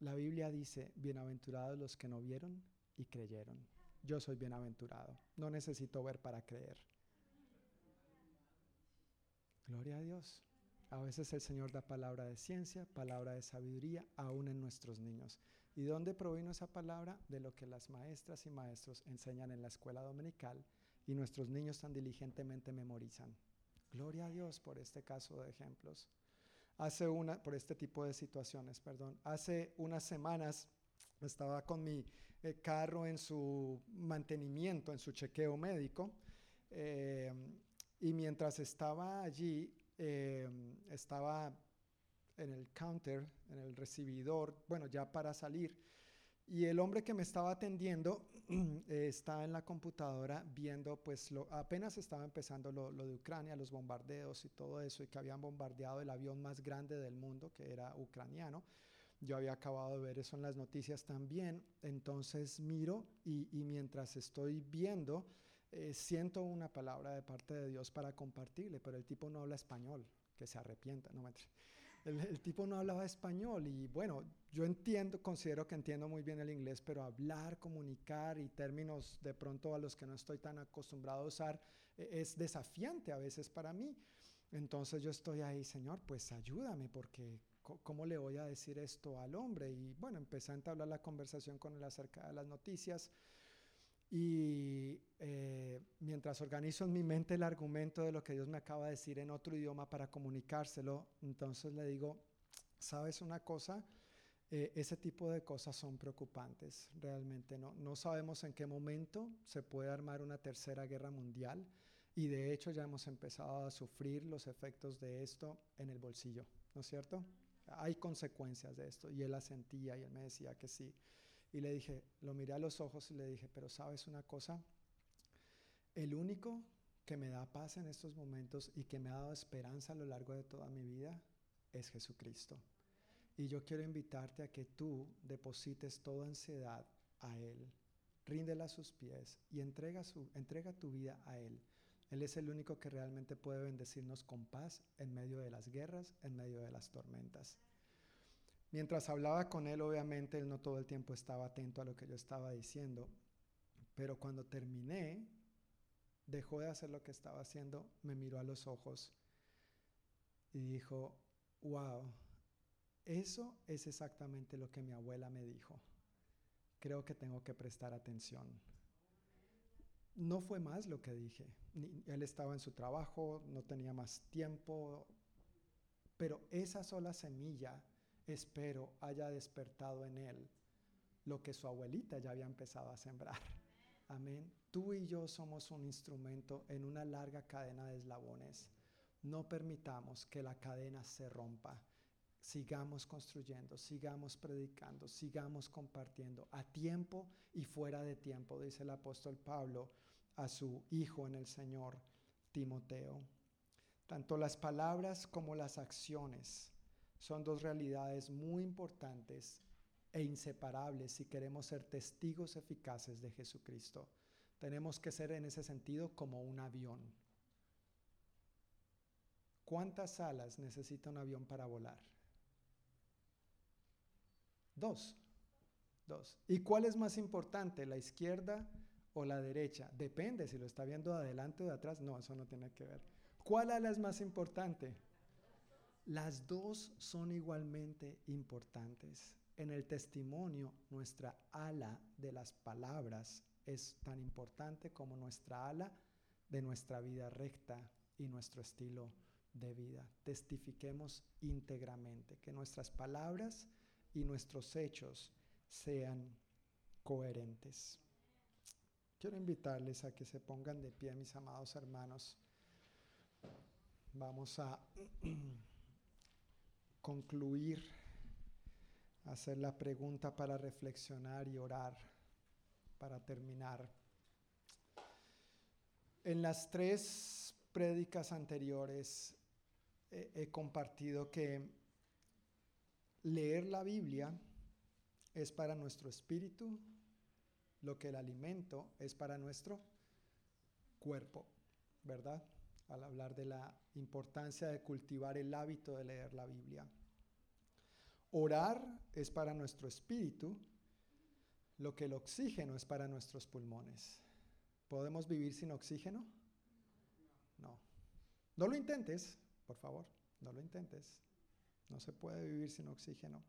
La Biblia dice, bienaventurados los que no vieron y creyeron. Yo soy bienaventurado. No necesito ver para creer. Gloria a Dios. A veces el Señor da palabra de ciencia, palabra de sabiduría, aún en nuestros niños. ¿Y dónde provino esa palabra? De lo que las maestras y maestros enseñan en la escuela dominical y nuestros niños tan diligentemente memorizan. Gloria a Dios por este caso de ejemplos hace una, por este tipo de situaciones, perdón, hace unas semanas estaba con mi eh, carro en su mantenimiento, en su chequeo médico, eh, y mientras estaba allí, eh, estaba en el counter, en el recibidor, bueno, ya para salir, y el hombre que me estaba atendiendo estaba en la computadora viendo, pues lo, apenas estaba empezando lo, de Ucrania, los bombardeos y todo eso, y que habían bombardeado el avión más grande del mundo, que era ucraniano. Yo había acabado de ver eso en las noticias también, entonces miro y, mientras estoy viendo, eh, siento una palabra de parte de Dios para compartirle, pero el tipo no habla español, que se arrepienta, no me el, tipo no hablaba español y bueno, yo entiendo, considero que entiendo muy bien el inglés, pero hablar, comunicar y términos de pronto a los que no estoy tan acostumbrado a usar eh, es desafiante a veces para mí. Entonces yo estoy ahí, Señor, pues ayúdame porque ¿cómo le voy a decir esto al hombre? Y bueno, empecé a entablar la conversación con él acerca de las noticias. Y eh, mientras organizo en mi mente el argumento de lo que Dios me acaba de decir en otro idioma para comunicárselo, entonces le digo, ¿sabes una cosa? Eh, ese tipo de cosas son preocupantes, realmente. No, no sabemos en qué momento se puede armar una tercera guerra mundial y de hecho ya hemos empezado a sufrir los efectos de esto en el bolsillo, ¿no es cierto? Hay consecuencias de esto y él la sentía y él me decía que sí. Y le dije, lo miré a los ojos y le dije, pero sabes una cosa, el único que me da paz en estos momentos y que me ha dado esperanza a lo largo de toda mi vida es Jesucristo. Y yo quiero invitarte a que tú deposites toda ansiedad a Él, ríndela a sus pies y entrega, su, entrega tu vida a Él. Él es el único que realmente puede bendecirnos con paz en medio de las guerras, en medio de las tormentas. Mientras hablaba con él, obviamente él no todo el tiempo estaba atento a lo que yo estaba diciendo, pero cuando terminé, dejó de hacer lo que estaba haciendo, me miró a los ojos y dijo, wow, eso es exactamente lo que mi abuela me dijo. Creo que tengo que prestar atención. No fue más lo que dije. él estaba en su trabajo, no tenía más tiempo, pero esa sola semilla espero haya despertado en él lo que su abuelita ya había empezado a sembrar. Amén. Tú y yo somos un instrumento en una larga cadena de eslabones. No permitamos que la cadena se rompa. Sigamos construyendo, sigamos predicando, sigamos compartiendo a tiempo y fuera de tiempo, dice el apóstol Pablo a su hijo en el Señor, Timoteo. Tanto las palabras como las acciones son dos realidades muy importantes e inseparables si queremos ser testigos eficaces de Jesucristo. Tenemos que ser en ese sentido como un avión. ¿Cuántas alas necesita un avión para volar? Dos. Dos. ¿Y cuál es más importante, la izquierda o la derecha? Depende si lo está viendo de adelante o de atrás. No, eso no tiene que ver. ¿Cuál ala es más importante? Las dos son igualmente importantes. En el testimonio, nuestra ala de las palabras es tan importante como nuestra ala de nuestra vida recta y nuestro estilo de vida. Testifiquemos íntegramente, que nuestras palabras y nuestros hechos sean coherentes. Quiero invitarles a que se pongan de pie, mis amados hermanos. Vamos a concluir, hacer la pregunta para reflexionar y orar, para terminar. En las tres prédicas anteriores he compartido que leer la Biblia es para nuestro espíritu, lo que el alimento es para nuestro cuerpo, ¿verdad? Al hablar de la importancia de cultivar el hábito de leer la Biblia. Orar es para nuestro espíritu lo que el oxígeno es para nuestros pulmones. ¿Podemos vivir sin oxígeno? No. No lo intentes, por favor, no lo intentes. No se puede vivir sin oxígeno.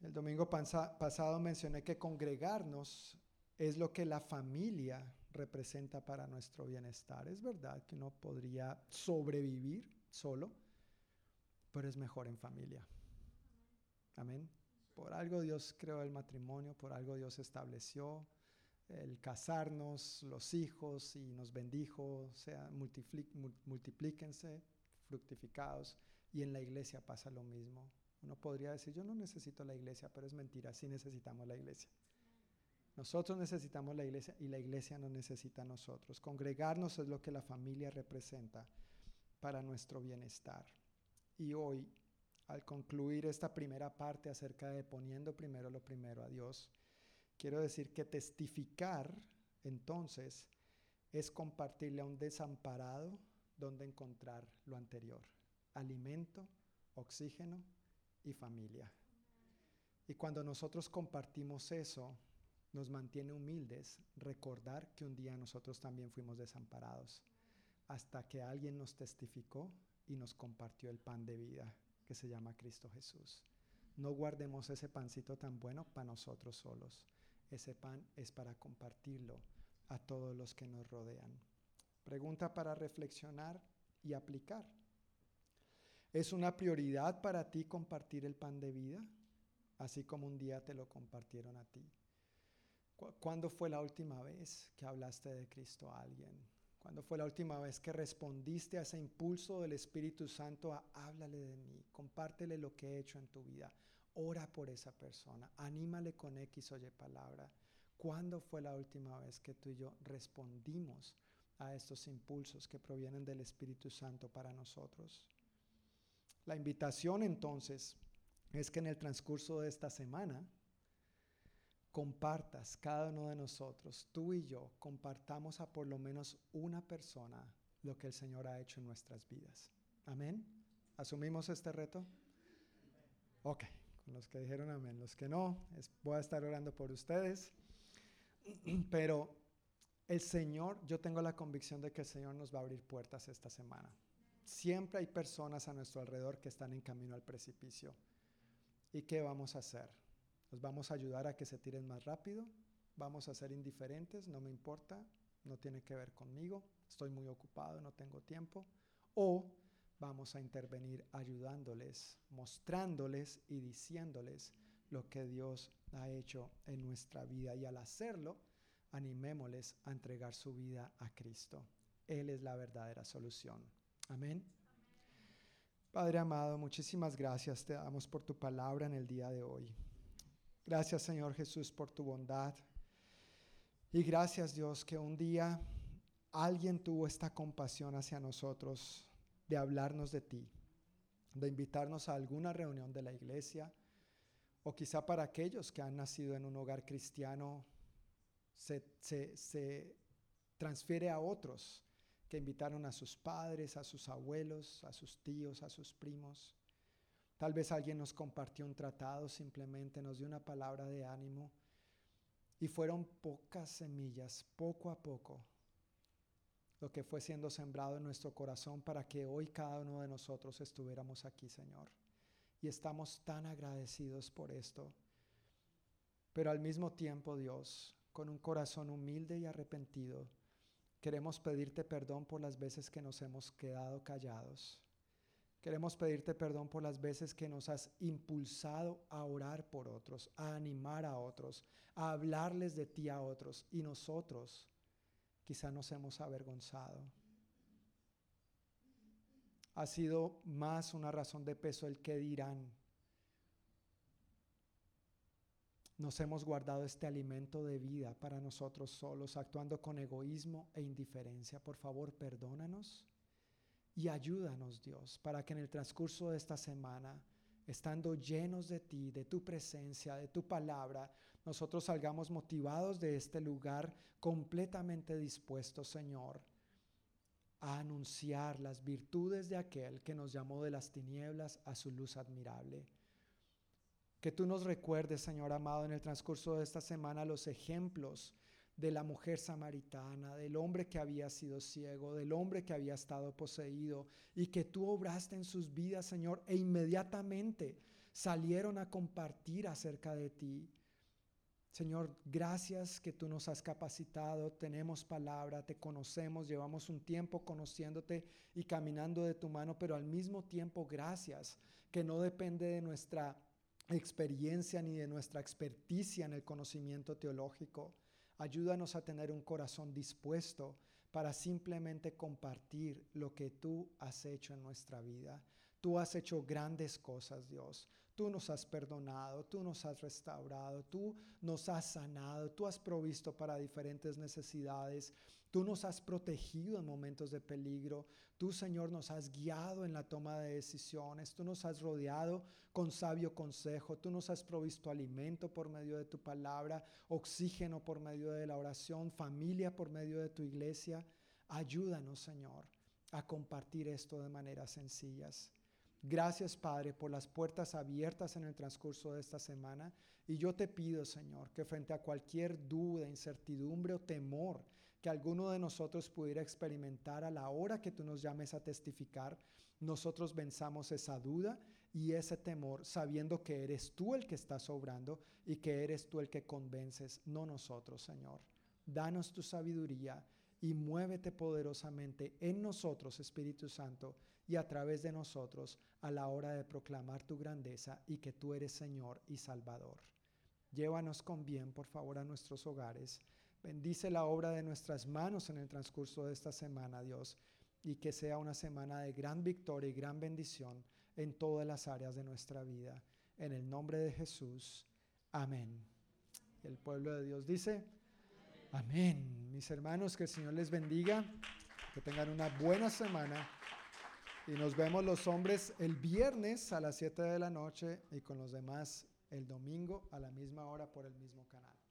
El domingo pasado mencioné que congregarnos es lo que la familia representa para nuestro bienestar. Es verdad que uno podría sobrevivir solo, pero es mejor en familia. Amén. Por algo Dios creó el matrimonio, por algo Dios estableció el casarnos, los hijos y nos bendijo, sea, multiplíquense, fructificados. Y en la iglesia pasa lo mismo. Uno podría decir, yo no necesito la iglesia, pero es mentira, sí necesitamos la iglesia. Nosotros necesitamos la iglesia y la iglesia nos necesita a nosotros. Congregarnos es lo que la familia representa para nuestro bienestar. Y hoy al concluir esta primera parte acerca de poniendo primero lo primero a Dios, quiero decir que testificar entonces es compartirle a un desamparado donde encontrar lo anterior, alimento, oxígeno y familia. Y cuando nosotros compartimos eso, nos mantiene humildes recordar que un día nosotros también fuimos desamparados, hasta que alguien nos testificó y nos compartió el pan de vida que se llama Cristo Jesús. No guardemos ese pancito tan bueno para nosotros solos. Ese pan es para compartirlo a todos los que nos rodean. Pregunta para reflexionar y aplicar. ¿Es una prioridad para ti compartir el pan de vida? Así como un día te lo compartieron a ti. ¿Cuándo fue la última vez que hablaste de Cristo a alguien? ¿Cuándo fue la última vez que respondiste a ese impulso del Espíritu Santo a háblale de mí, compártele lo que he hecho en tu vida, ora por esa persona, anímale con X oye palabra? ¿Cuándo fue la última vez que tú y yo respondimos a estos impulsos que provienen del Espíritu Santo para nosotros? La invitación entonces es que en el transcurso de esta semana compartas cada uno de nosotros, tú y yo, compartamos a por lo menos una persona lo que el Señor ha hecho en nuestras vidas. Amén. ¿Asumimos este reto? Ok, con los que dijeron amén, los que no, voy a estar orando por ustedes. Pero el Señor, yo tengo la convicción de que el Señor nos va a abrir puertas esta semana. Siempre hay personas a nuestro alrededor que están en camino al precipicio. ¿Y qué vamos a hacer? ¿Nos vamos a ayudar a que se tiren más rápido? ¿Vamos a ser indiferentes? No me importa, no tiene que ver conmigo, estoy muy ocupado, no tengo tiempo. O vamos a intervenir ayudándoles, mostrándoles y diciéndoles lo que Dios ha hecho en nuestra vida y al hacerlo, animémosles a entregar su vida a Cristo. Él es la verdadera solución. Amén. Padre amado, muchísimas gracias te damos por tu palabra en el día de hoy. Gracias Señor Jesús por tu bondad. Y gracias Dios que un día alguien tuvo esta compasión hacia nosotros de hablarnos de ti, de invitarnos a alguna reunión de la iglesia o quizá para aquellos que han nacido en un hogar cristiano, se, transfiere a otros que invitaron a sus padres, a sus abuelos, a sus tíos, a sus primos. Tal vez alguien nos compartió un tratado, simplemente nos dio una palabra de ánimo. Y fueron pocas semillas, poco a poco, lo que fue siendo sembrado en nuestro corazón para que hoy cada uno de nosotros estuviéramos aquí, Señor y estamos tan agradecidos por esto. Pero al mismo tiempo, Dios, con un corazón humilde y arrepentido, queremos pedirte perdón por las veces que nos hemos quedado callados. Queremos pedirte perdón por las veces que nos has impulsado a orar por otros, a animar a otros, a hablarles de ti a otros y nosotros quizá nos hemos avergonzado ha sido más una razón de peso el que dirán. Nos hemos guardado este alimento de vida para nosotros solos, actuando con egoísmo e indiferencia. Por favor, perdónanos y ayúdanos, Dios, para que en el transcurso de esta semana, estando llenos de ti, de tu presencia, de tu palabra, nosotros salgamos motivados de este lugar, completamente dispuestos, Señor, a anunciar las virtudes de aquel que nos llamó de las tinieblas a su luz admirable. Que tú nos recuerdes, Señor amado, en el transcurso de esta semana los ejemplos de la mujer samaritana, del hombre que había sido ciego, del hombre que había estado poseído, y que tú obraste en sus vidas, Señor, e inmediatamente salieron a compartir acerca de ti. Señor, gracias que tú nos has capacitado, tenemos palabra, te conocemos, llevamos un tiempo conociéndote y caminando de tu mano, pero al mismo tiempo gracias que no depende de nuestra experiencia ni de nuestra experticia en el conocimiento teológico. Ayúdanos a tener un corazón dispuesto para simplemente compartir lo que tú has hecho en nuestra vida. Tú has hecho grandes cosas, Dios. Tú nos has perdonado, tú nos has restaurado, tú nos has sanado, tú has provisto para diferentes necesidades, tú nos has protegido en momentos de peligro, tú Señor nos has guiado en la toma de decisiones, tú nos has rodeado con sabio consejo, tú nos has provisto alimento por medio de tu palabra, oxígeno por medio de la oración, familia por medio de tu iglesia. Ayúdanos Señor a compartir esto de maneras sencillas. Gracias, Padre, por las puertas abiertas en el transcurso de esta semana. Y yo te pido, Señor, que frente a cualquier duda, incertidumbre o temor que alguno de nosotros pudiera experimentar a la hora que tú nos llames a testificar, nosotros venzamos esa duda y ese temor, sabiendo que eres tú el que estás obrando y que eres tú el que convences, no nosotros, Señor. Danos tu sabiduría y muévete poderosamente en nosotros, Espíritu Santo y a través de nosotros a la hora de proclamar tu grandeza y que tú eres Señor y Salvador. Llévanos con bien, por favor, a nuestros hogares. Bendice la obra de nuestras manos en el transcurso de esta semana, Dios, y que sea una semana de gran victoria y gran bendición en todas las áreas de nuestra vida. En el nombre de Jesús. Amén. el pueblo de Dios dice, amén. Mis hermanos, que el Señor les bendiga, que tengan una buena semana. Y nos vemos los hombres el viernes a las 7 de la noche y con los demás el domingo a la misma hora por el mismo canal.